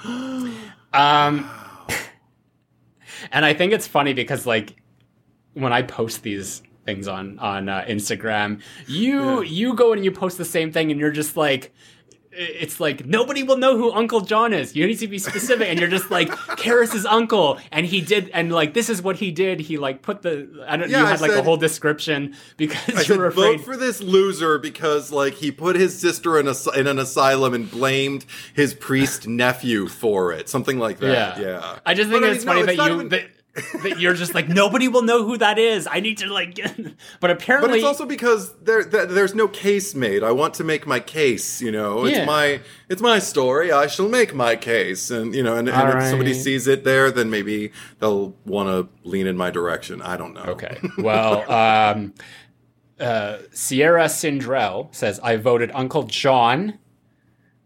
S1: Um, and I think it's funny because like when I post these things on on uh, Instagram. You you go and you post the same thing, and you're just like. It's like nobody will know who Uncle John is. You need to be specific, and you're just like Karras's uncle, and he did, and like this is what he did. He like put the I don't.
S2: Yeah,
S1: you
S2: I
S1: had like a whole description because
S2: I
S1: you were afraid.
S2: vote for this loser because, like, he put his sister in, a, in an asylum and blamed his priest nephew for it. Something like that.
S1: Yeah.
S2: Yeah.
S1: I just think
S2: But,
S1: it's
S2: mean,
S1: funny
S2: no,
S1: that you
S2: even-
S1: that, that you're just like nobody will know who that is. I need to like, but apparently, But
S2: it's also because there, th- there's no case made. I want to make my case. You know, it's
S1: Yeah.
S2: my it's my story. I shall make my case, and you know, and, and if somebody sees it there, then maybe they'll want to lean in my direction. I don't know.
S1: okay. Well, um, uh, Sierra Sindrell says I voted Uncle John.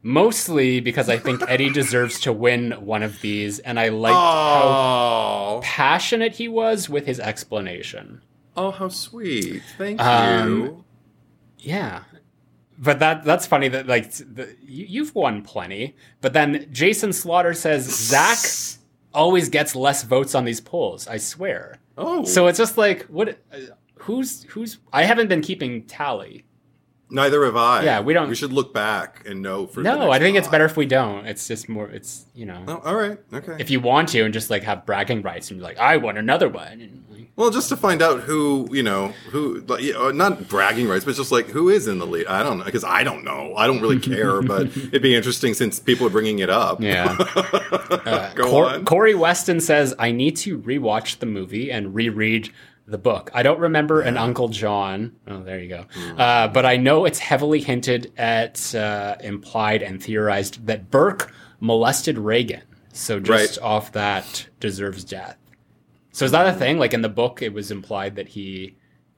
S1: Mostly because I think Eddie deserves to win one of these, and I liked how
S2: Oh,
S1: passionate he was with his explanation.
S2: oh, how sweet! Thank
S1: Um,
S2: you.
S1: Yeah. But that that's funny that like the, you, you've won plenty. But then Jason Slaughter says Zack always gets less votes on these polls. I swear.
S2: Oh,
S1: So it's just like what? Uh, who's who's? I haven't been keeping tally.
S2: Neither have I.
S1: Yeah, we don't-
S2: We should look back and know for. the
S1: No, I think it's better if we don't. It's just more. It's you know,
S2: Oh, all right. Okay.
S1: if you want to and just like have bragging rights and be like, I won another one. Like,
S2: Well, just to find out who you know who, like, you know, not bragging rights, but just like who is in the lead. I don't know because I don't know. I don't really care, but it'd be interesting since people are bringing it up.
S1: Yeah. Uh,
S2: Go
S1: Cor-
S2: on.
S1: Corey Weston says, I need to rewatch the movie and reread the book. I don't remember an Uncle John. Oh, there you go.
S2: Hmm.
S1: Uh, but I know it's heavily hinted at, uh, implied, and theorized that Burke molested Regan. So just
S2: Right.
S1: off that deserves death. So is that a thing? Like in the book, it was implied that he.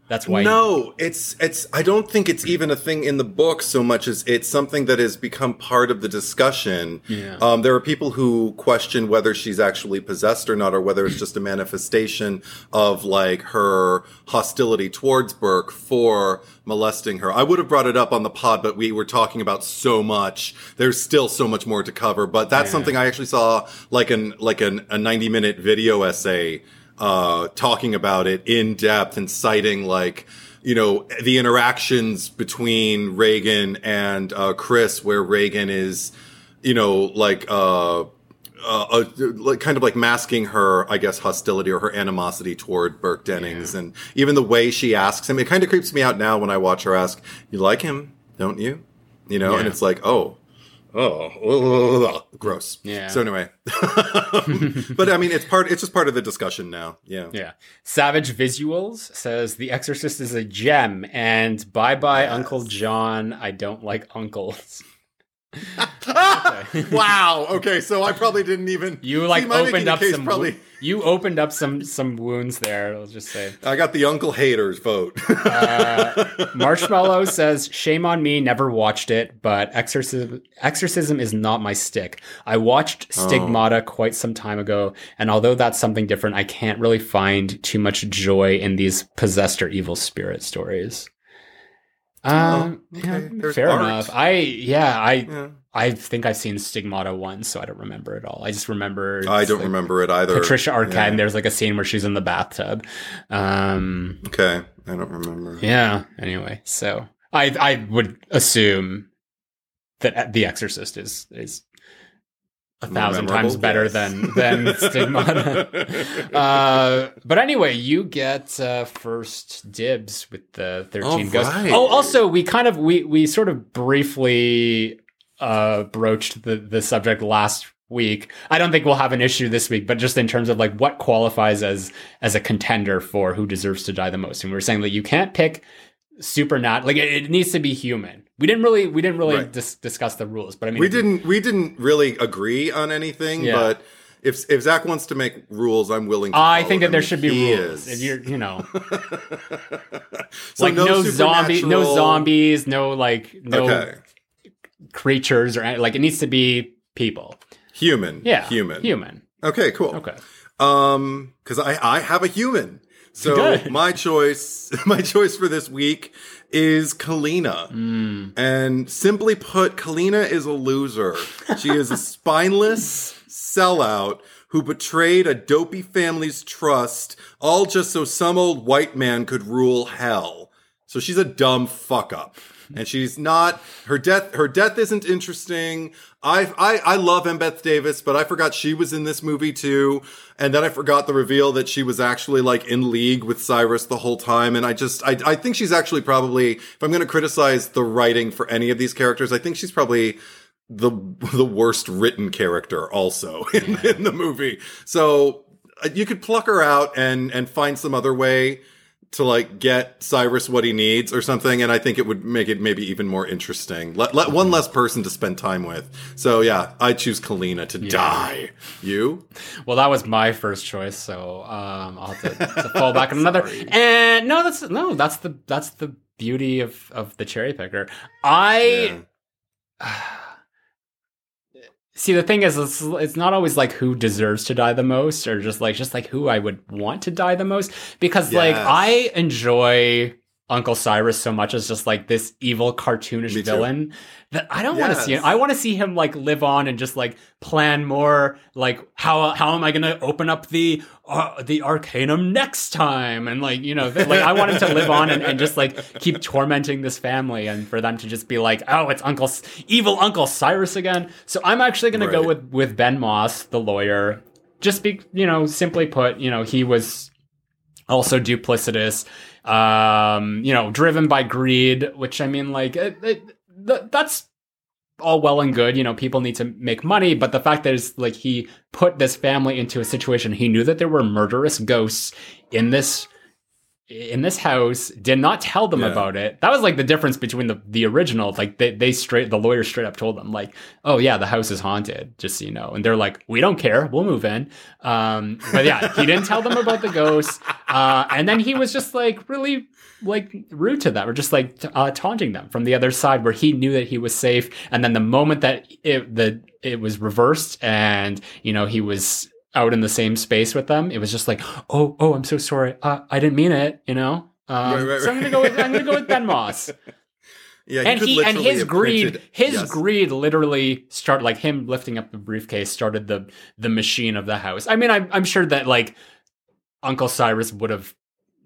S1: That's why.
S2: No, it's it's. I don't think it's even a thing in the book so much as it's something that has become part of the discussion.
S1: Yeah.
S2: Um, there are people who question whether she's actually possessed or not, or whether it's just a manifestation of like her hostility towards Burke for molesting her. I would have brought it up on the pod, but we were talking about so much. There's still so much more to cover, but that's
S1: Yeah.
S2: something I actually saw like an like an, a 90 minute video essay uh, talking about it in depth and citing like you know the interactions between Regan and uh, Chris, where Regan is you know like uh, uh, uh, like kind of like masking her, I guess, hostility or her animosity toward Burke Dennings, and even the way she asks him, it kind of creeps me out now when I watch her ask, "You like him, don't you?" You know, and it's like, oh. Oh, oh, oh, oh, gross.
S1: Yeah.
S2: So anyway, but I mean, it's part. It's just part of the discussion now. Yeah.
S1: Yeah. Savage Visuals says The Exorcist is a gem, and bye bye, Uncle John. I don't like uncles.
S2: wow. Okay. So I probably didn't even.
S1: You
S2: See,
S1: like
S2: my
S1: opened up some.
S2: Probably.
S1: wo- you opened up some some wounds there. I'll just say.
S2: I got the uncle haters vote.
S1: Uh, Marshmallow says, "Shame on me. Never watched it, but exorcism exorcism is not my stick. I watched Stigmata quite some time ago, and although that's something different, I can't really find too much joy in these possessed or evil spirit stories." Um,
S2: Oh, okay.
S1: yeah, fair
S2: art.
S1: enough. I yeah, I
S2: yeah.
S1: I think I've seen Stigmata once, so I don't remember it all. I just remember
S2: I don't
S1: like
S2: remember it either.
S1: Patricia Arquette.
S2: Yeah.
S1: And there's like a scene where she's in the bathtub. Um,
S2: Okay. I don't remember.
S1: yeah. Anyway, so I I would assume that The Exorcist is is a thousand times better
S2: Yes.
S1: than than Stigmata. uh, but anyway, you get uh, first dibs with the thirteen ghosts.
S2: right.
S1: Oh, also, we kind of we we sort of briefly uh, broached the the subject last week. I don't think we'll have an issue this week, but just in terms of like what qualifies as as a contender for who deserves to die the most, and we were saying that you can't pick super not like it, it needs to be human. We didn't really we didn't really
S2: Right.
S1: dis- discuss the rules, but I mean
S2: we didn't. We didn't really agree on anything.
S1: Yeah.
S2: But if if Zack wants to make rules, I'm willing. to
S1: I think that there should be
S2: He
S1: rules.
S2: is.
S1: If you're, you know,
S2: So
S1: like no, zombie, no zombies, no like no
S2: Okay.
S1: creatures or like it needs to be people.
S2: Human.
S1: Yeah,
S2: Human.
S1: human.
S2: Okay. Cool.
S1: Okay.
S2: Um, because I I have a human. So my choice, my choice for this week is Kalina.
S1: Mm.
S2: And simply put, Kalina is a loser. She is a spineless sellout who betrayed a dopey family's trust, all just so some old white man could rule hell. So she's a dumb fuck up. And she's not her death her death isn't interesting. I I I love Embeth Davidtz, but I forgot she was in this movie too. And then I forgot the reveal that she was actually like in league with Cyrus the whole time. And I just I I think she's actually probably if I'm gonna criticize the writing for any of these characters, I think she's probably the the worst written character also in, in the movie. So uh, you could pluck her out and and find some other way to like get Cyrus what he needs or something, and I think it would make it maybe even more interesting. Let, let one less person to spend time with. So yeah, I choose Kalina to yeah. die. You?
S1: Well, that was my first choice, so um, I'll have to, to fall back on another. And no, that's no, that's the that's the beauty of of the cherry picker. I. Yeah. See, the thing is, it's, it's, not always like who deserves to die the most, or just like just like who I would want to die the most. Because yes. like I enjoy Uncle Cyrus so much as just like this evil cartoonish villain that I don't yes. want to see him. I want to see him like live on and just like plan more like how how am I going to open up the uh, the Arcanum next time and like you know like I want him to live on and, and just like keep tormenting this family and for them to just be like oh it's Uncle evil Uncle Cyrus again. So I'm actually going right. to go with with Ben Moss the lawyer. Just be you know simply put you know he was also duplicitous um, you know, driven by greed, which I mean, like, it, it, that's all well and good. You know, people need to make money, but the fact that is like he put this family into a situation, he knew that there were murderous ghosts in this in this house did not tell them yeah. about it. That was like the difference between the the original like they, they straight the lawyer straight up told them like oh yeah the house is haunted just so you know. And they're like we don't care. We'll move in. Um but yeah he didn't tell them about the ghosts. Uh and then he was just like really like rude to them or just like uh, taunting them from the other side where he knew that he was safe. And then the moment that it the it was reversed and you know he was out in the same space with them, it was just like, oh, oh, I'm so sorry. Uh, I didn't mean it, you know? Um, right, right, so I'm gonna go with I'm gonna go with Ben Moss. Yeah, and he and his greed, printed, his yes. greed literally started like him lifting up the briefcase started the the machine of the house. I mean, I'm I'm sure that like Uncle Cyrus would have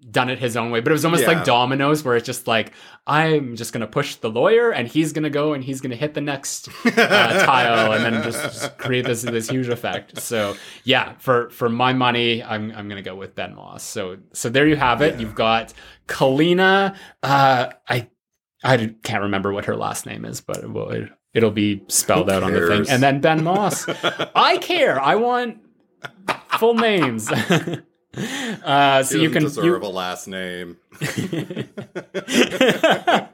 S1: done it his own way, but it was almost yeah. like dominoes where it's just like I'm just gonna push the lawyer and he's gonna go and he's gonna hit the next uh, tile and then just, just, create this this huge effect. So yeah, for for my money, I'm I'm gonna go with Ben Moss. So so there you have it. Yeah. You've got Kalina. Uh, I I can't remember what her last name is, but it will, it'll be spelled out on the thing. And then Ben Moss. I care. I want full names. Uh, so you can
S2: deserve
S1: you,
S2: a last name.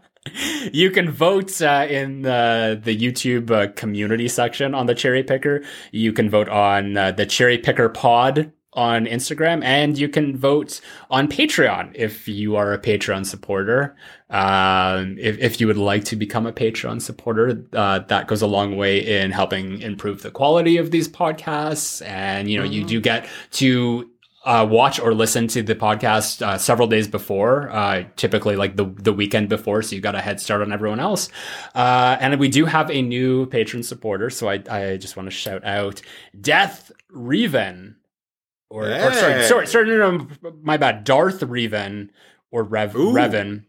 S1: you can vote uh, in the the YouTube uh, community section on the Cherry Picker. You can vote on uh, the Cherry Picker Pod on Instagram, and you can vote on Patreon if you are a Patreon supporter. Um, if, if you would like to become a Patreon supporter, uh, that goes a long way in helping improve the quality of these podcasts. And, you know, mm-hmm. you do get to uh, watch or listen to the podcast uh, several days before, uh, typically like the the weekend before, so you got a head start on everyone else. Uh, and we do have a new patron supporter, so I I just want to shout out Death Reven, or, hey. or sorry sorry sorry no, no, my bad Darth Reven or Rev Ooh. Reven.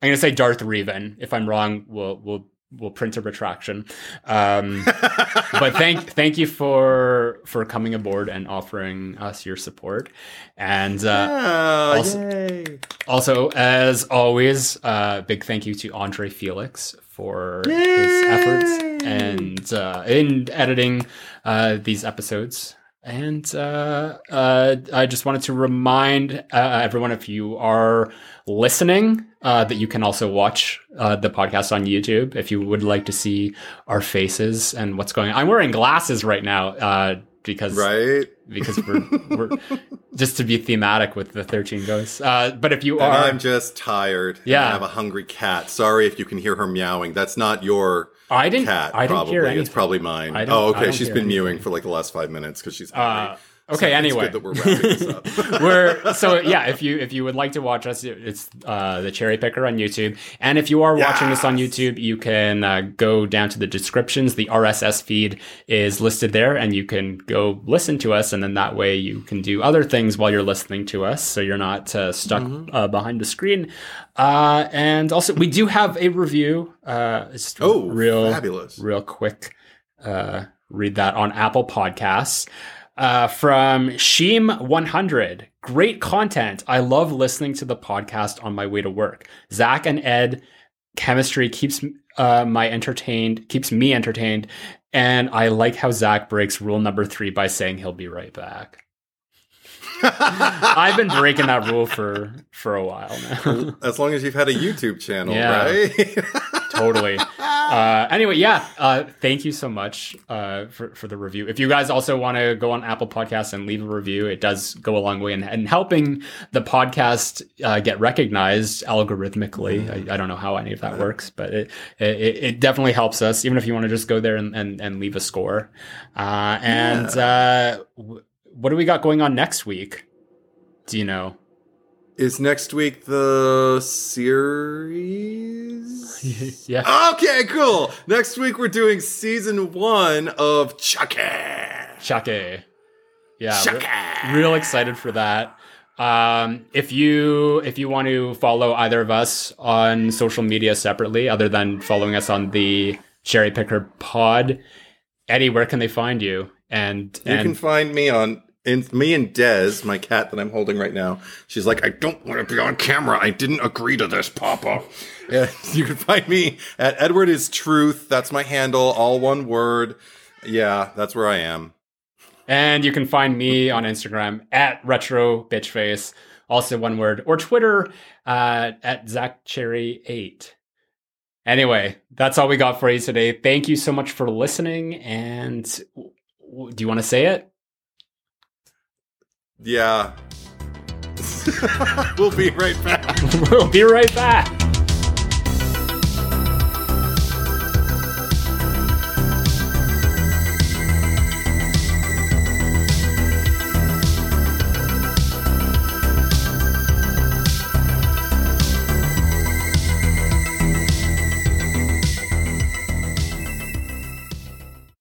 S1: I'm gonna say Darth Reven. If I'm wrong, we'll we'll we'll print a retraction. Um, but thank thank you for for coming aboard and offering us your support. And uh, oh, also, also, as always, uh, big thank you to Andre Felix for yay! his efforts and uh, in editing uh, these episodes. And uh, uh, I just wanted to remind uh, everyone if you are listening uh, that you can also watch uh, the podcast on YouTube if you would like to see our faces and what's going on. I'm wearing glasses right now uh, because
S2: right
S1: because we're, we're just to be thematic with the 13 ghosts. but if you are,
S2: I'm just tired. Yeah, I have a hungry cat. Sorry if you can hear her meowing. That's not your
S1: I didn't.
S2: Cat,
S1: I didn't
S2: probably.
S1: hear anything.
S2: It's probably mine. Oh, okay. She's been mewing for like the last five minutes because she's. Uh,
S1: Okay.
S2: it's
S1: anyway,
S2: good that we're wrapping this up.
S1: we're so yeah. If you if you would like to watch us, it's uh, the Cherry Picker on YouTube. And if you are watching this on YouTube, you can uh, go down to the descriptions. The RSS feed is listed there, and you can go listen to us. And then that way you can do other things while you're listening to us, so you're not uh, stuck
S2: Mm-hmm.
S1: uh, behind the screen. Uh, and also, we do have a review. Uh, it's
S2: Oh,
S1: real
S2: fabulous.
S1: real quick uh, read that on Apple Podcasts. Uh, from Sheem100. Great content. I love listening to the podcast on my way to work. Zack and Ed chemistry keeps uh, my entertained, keeps me entertained, and I like how Zack breaks rule number three by saying he'll be right back. I've been breaking that rule for for a while now.
S2: as long as you've had a YouTube channel,
S1: Yeah.
S2: right?
S1: totally. Uh, anyway, yeah. Uh, thank you so much uh, for for the review. If you guys also want to go on Apple Podcasts and leave a review, it does go a long way in, in helping the podcast uh, get recognized algorithmically. I, I don't know how any of that works, but it it, it definitely helps us. Even if you want to just go there and, and, and leave a score. Uh, and uh, w- what do we got going on next week? Do you know?
S2: Is next week the series?
S1: yeah.
S2: Okay, cool. Next week we're doing season one of Chucky.
S1: Shake. Yeah,
S2: Shake.
S1: re- real excited for that. Um, if you if you want to follow either of us on social media separately, other than following us on the Cherry Picker Pod, Eddie, where can they find you? And
S2: You can find me on in me and Dez, my cat that I'm holding right now. She's like, I don't want to be on camera. I didn't agree to this, Papa. Yeah, you can find me at Edward is Truth. That's my handle, all one word. Yeah, that's where I am.
S1: and you can find me on Instagram at retro bitchface, also one word, or Twitter uh, at ZackCherry8. Anyway, that's all we got for you today. Thank you so much for listening. And do you want to say it?
S2: Yeah. we'll be right back.
S1: we'll be right back.